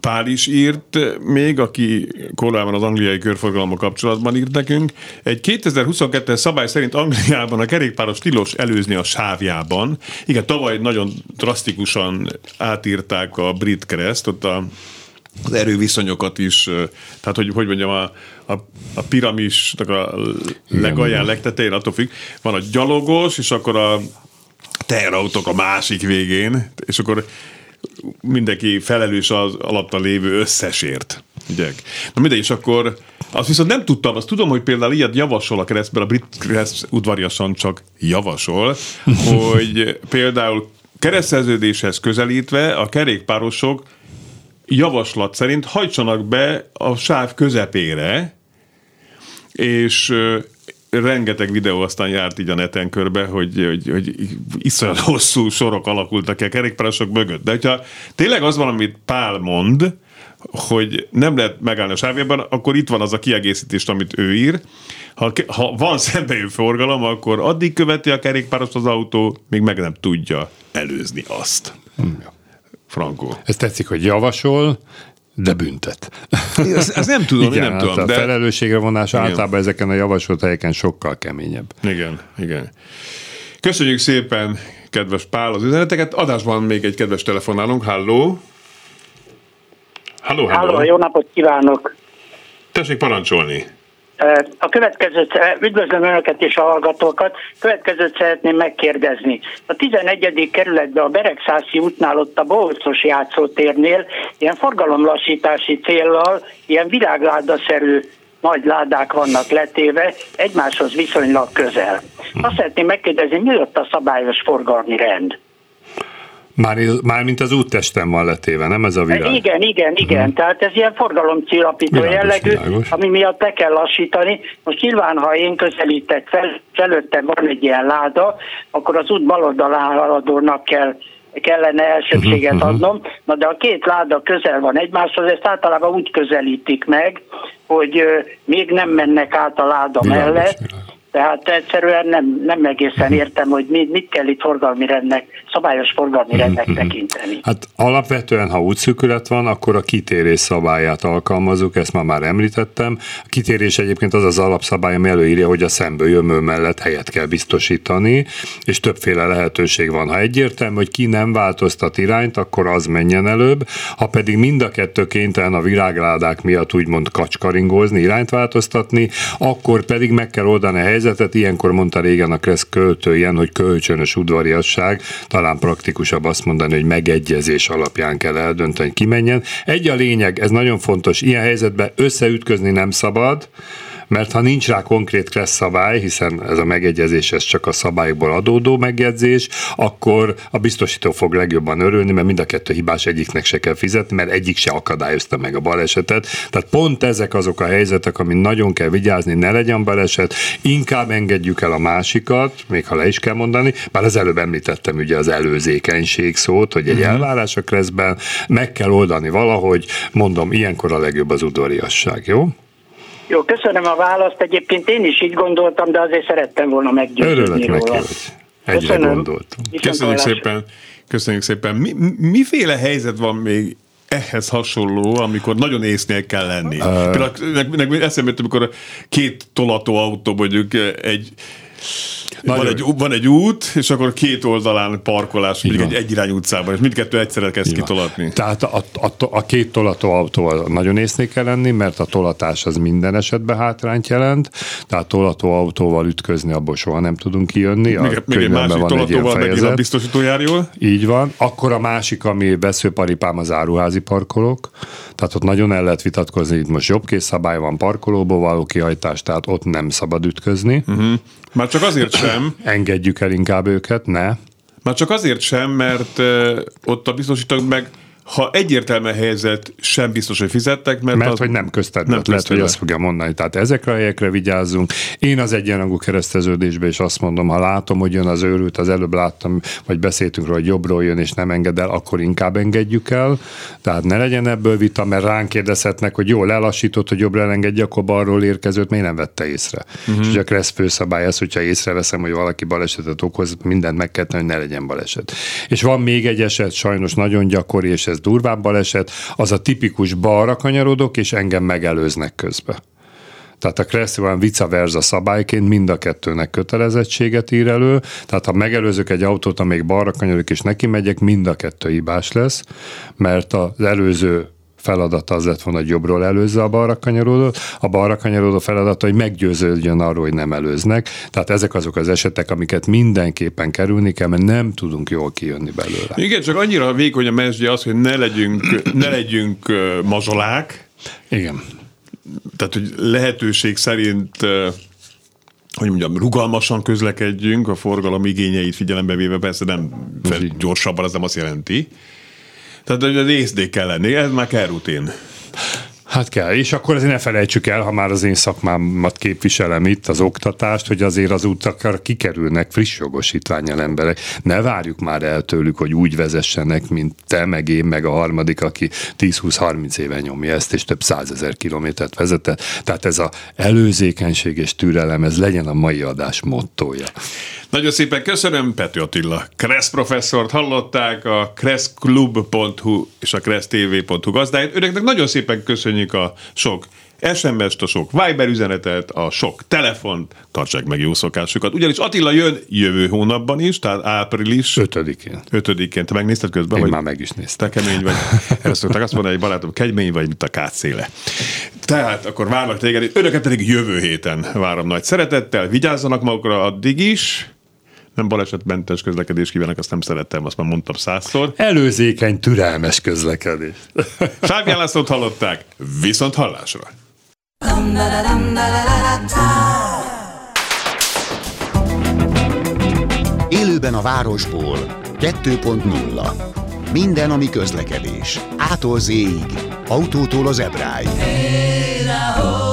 Pál is írt még, aki korábban az angliai körforgalommal kapcsolatban írt nekünk. Egy 2022-es szabály szerint Angliában a kerékpáros tilos előzni a sávjában. Igen, tavaly nagyon drasztikusan átírták a brit kereszt, ott a az erőviszonyokat is, tehát hogy, hogy mondjam, a, a, a piramisnak a legalján, legtetején, attól függ, van a gyalogos, és akkor a teherautók a másik végén, és akkor mindenki felelős az alatta lévő összesért. Ugye? Na mindegy, és akkor azt viszont nem tudtam, azt tudom, hogy például ilyet javasol a keresztben, a brit kereszt udvariasan csak javasol, [laughs] hogy például keresztszerződéshez közelítve a kerékpárosok javaslat szerint hajtsanak be a sáv közepére, és rengeteg videó aztán járt így a neten körbe, hogy, hogy, hogy iszonyat hosszú sorok alakultak el kerékpárosok mögött. De hogyha tényleg az van, amit Pál mond, hogy nem lehet megállni a sávjában, akkor itt van az a kiegészítés, amit ő ír. Ha, ha van szembejövő forgalom, akkor addig követi a kerékpárost az autó, még meg nem tudja előzni azt. Hmm. Franco. Ez tetszik, hogy javasol, de büntet. Ezt, ezt nem tudom, igen, nem tudom. A de... felelősségre vonás igen. általában ezeken a javasolt helyeken sokkal keményebb. Igen, igen. Köszönjük szépen, kedves Pál, az üzeneteket. Adásban még egy kedves telefonálunk. Halló! Halló, halló! Halló, jó napot kívánok! Tessék parancsolni! A következőt, üdvözlöm Önöket és a hallgatókat, következőt szeretném megkérdezni. A 11. kerületben a Beregszászi útnál ott a Bolcos játszótérnél ilyen forgalomlassítási céllal ilyen virágládaszerű nagy ládák vannak letéve, egymáshoz viszonylag közel. Azt szeretném megkérdezni, mi ott a szabályos forgalmi rend? Már, már mint az úttesten van letéve, nem ez a virág? Igen, igen, igen. Hmm. Tehát ez ilyen forgalomcélapító jellegű, világos. ami miatt be kell lassítani. Most nyilván, ha én közelítek fel, felőttem van egy ilyen láda, akkor az út baloldalán haladónak kell kellene elsőbséget uh-huh, adnom, na de a két láda közel van egymáshoz, ezt általában úgy közelítik meg, hogy még nem mennek át a láda világos, mellett, világos tehát egyszerűen nem, nem egészen értem, hogy mit, mit kell itt forgalmi rendnek, szabályos forgalmi mhm, rendnek mm-hmm. tekinteni. Hát alapvetően, ha útszűkület van, akkor a kitérés szabályát alkalmazunk, ezt már már említettem. A kitérés egyébként az az alapszabály, ami előírja, hogy a szemből jövő mellett helyet kell biztosítani, és többféle lehetőség van. Ha egyértelmű, hogy ki nem változtat irányt, akkor az menjen előbb, ha pedig mind a kettő kénytelen a virágládák miatt úgymond kacskaringózni, irányt változtatni, akkor pedig meg kell oldani a helyzet, helyzetet, ilyenkor mondta régen a Kressz ilyen, hogy kölcsönös udvariasság, talán praktikusabb azt mondani, hogy megegyezés alapján kell eldönteni, ki menjen. Egy a lényeg, ez nagyon fontos, ilyen helyzetben összeütközni nem szabad, mert ha nincs rá konkrét kressz szabály, hiszen ez a megegyezés ez csak a szabályokból adódó megjegyzés, akkor a biztosító fog legjobban örülni, mert mind a kettő hibás egyiknek se kell fizetni, mert egyik se akadályozta meg a balesetet. Tehát pont ezek azok a helyzetek, amin nagyon kell vigyázni, ne legyen baleset, inkább engedjük el a másikat, még ha le is kell mondani, bár az előbb említettem ugye az előzékenység szót, hogy egy uh-huh. elvárás a kreszben meg kell oldani valahogy, mondom, ilyenkor a legjobb az udvariasság, jó? Jó, köszönöm a választ. Egyébként én is így gondoltam, de azért szerettem volna meggyőzni Örülök róla. neki, hogy egyre köszönöm. gondoltam. Köszönjük szépen. Köszönjük szépen. Mi, miféle helyzet van még ehhez hasonló, amikor nagyon észnél kell lenni? Uh, Például eszembe amikor két tolató autó mondjuk egy van egy, van egy út, és akkor két oldalán parkolás, mondjuk egy egyirány utcában, és mindkettő egyszerre kezd kitolatni. Tehát a, a, a két tolató autó nagyon észnék kell lenni, mert a tolatás az minden esetben hátrányt jelent, tehát tolató autóval ütközni abból soha nem tudunk kijönni. A még, még egy másik van tolatóval egy a biztosító járjól. Így van. Akkor a másik, ami veszőparipám az áruházi parkolók, tehát ott nagyon el lehet vitatkozni, itt most jobb szabály van parkolóból való kihajtás, tehát ott nem szabad ütközni. Uh-huh. Már csak azért sem. Engedjük el inkább őket, ne. Már csak azért sem, mert uh, ott a biztosítók meg ha egyértelmű helyzet, sem biztos, hogy fizettek, mert, mert az hogy nem közted, nem lehet, hogy azt fogja mondani. Tehát ezekre a helyekre vigyázzunk. Én az egyenrangú kereszteződésbe is azt mondom, ha látom, hogy jön az őrült, az előbb láttam, vagy beszéltünk róla, hogy jobbról jön és nem enged el, akkor inkább engedjük el. Tehát ne legyen ebből vita, mert ránk kérdezhetnek, hogy jó, lelassított, hogy jobbra engedje, akkor balról érkezőt miért nem vette észre. Uh-huh. És a Kressz főszabály az, hogyha észreveszem, hogy valaki balesetet okoz, mindent meg kell tenni, hogy ne legyen baleset. És van még egy eset, sajnos nagyon gyakori, és ez ez durvább baleset, az a tipikus balra kanyarodok, és engem megelőznek közbe. Tehát a Cressy vice versa szabályként mind a kettőnek kötelezettséget ír elő, tehát ha megelőzök egy autót, amíg balra kanyarodik és neki megyek, mind a kettő hibás lesz, mert az előző feladata az lett volna, hogy jobbról előzze a balra kanyarodó, a balra kanyarodó feladata, hogy meggyőződjön arról, hogy nem előznek. Tehát ezek azok az esetek, amiket mindenképpen kerülni kell, mert nem tudunk jól kijönni belőle. Igen, csak annyira vékony a mesdje az, hogy ne legyünk, ne legyünk mazsolák. Igen. Tehát, hogy lehetőség szerint hogy mondjam, rugalmasan közlekedjünk, a forgalom igényeit figyelembe véve, persze nem gyorsabban, az nem azt jelenti. Tehát, az észnék kell lenni, ez már kell rutin. Hát kell, és akkor azért ne felejtsük el, ha már az én szakmámat képviselem itt, az oktatást, hogy azért az utakra kikerülnek friss jogosítványal emberek. Ne várjuk már el tőlük, hogy úgy vezessenek, mint te, meg én, meg a harmadik, aki 10-20-30 éve nyomja ezt, és több százezer kilométert vezetett. Tehát ez a előzékenység és türelem, ez legyen a mai adás mottoja. Nagyon szépen köszönöm, Pető Attila Kressz professzort hallották, a kresszklub.hu és a kressztv.hu gazdáját. Önöknek nagyon szépen köszönjük a sok SMS-t, a sok Viber üzenetet, a sok telefont, tartsák meg jó szokásukat. Ugyanis Attila jön jövő hónapban is, tehát április 5-én. 5-én. Te megnézted közben? Én vagy? már meg is néztem. Te kemény vagy. Erre szokták azt mondani, hogy barátom, kemény vagy, mint a kátszéle. Tehát akkor várlak téged, önöket pedig jövő héten várom nagy szeretettel. Vigyázzanak magukra addig is, nem balesetmentes közlekedés kívánok, azt nem szerettem, azt már mondtam százszor. Előzékeny, türelmes közlekedés. [laughs] Fábián Lászlót hallották, viszont hallásra. Élőben a városból 2.0 Minden, ami közlekedés. Ától z autótól az ebráig. Hey,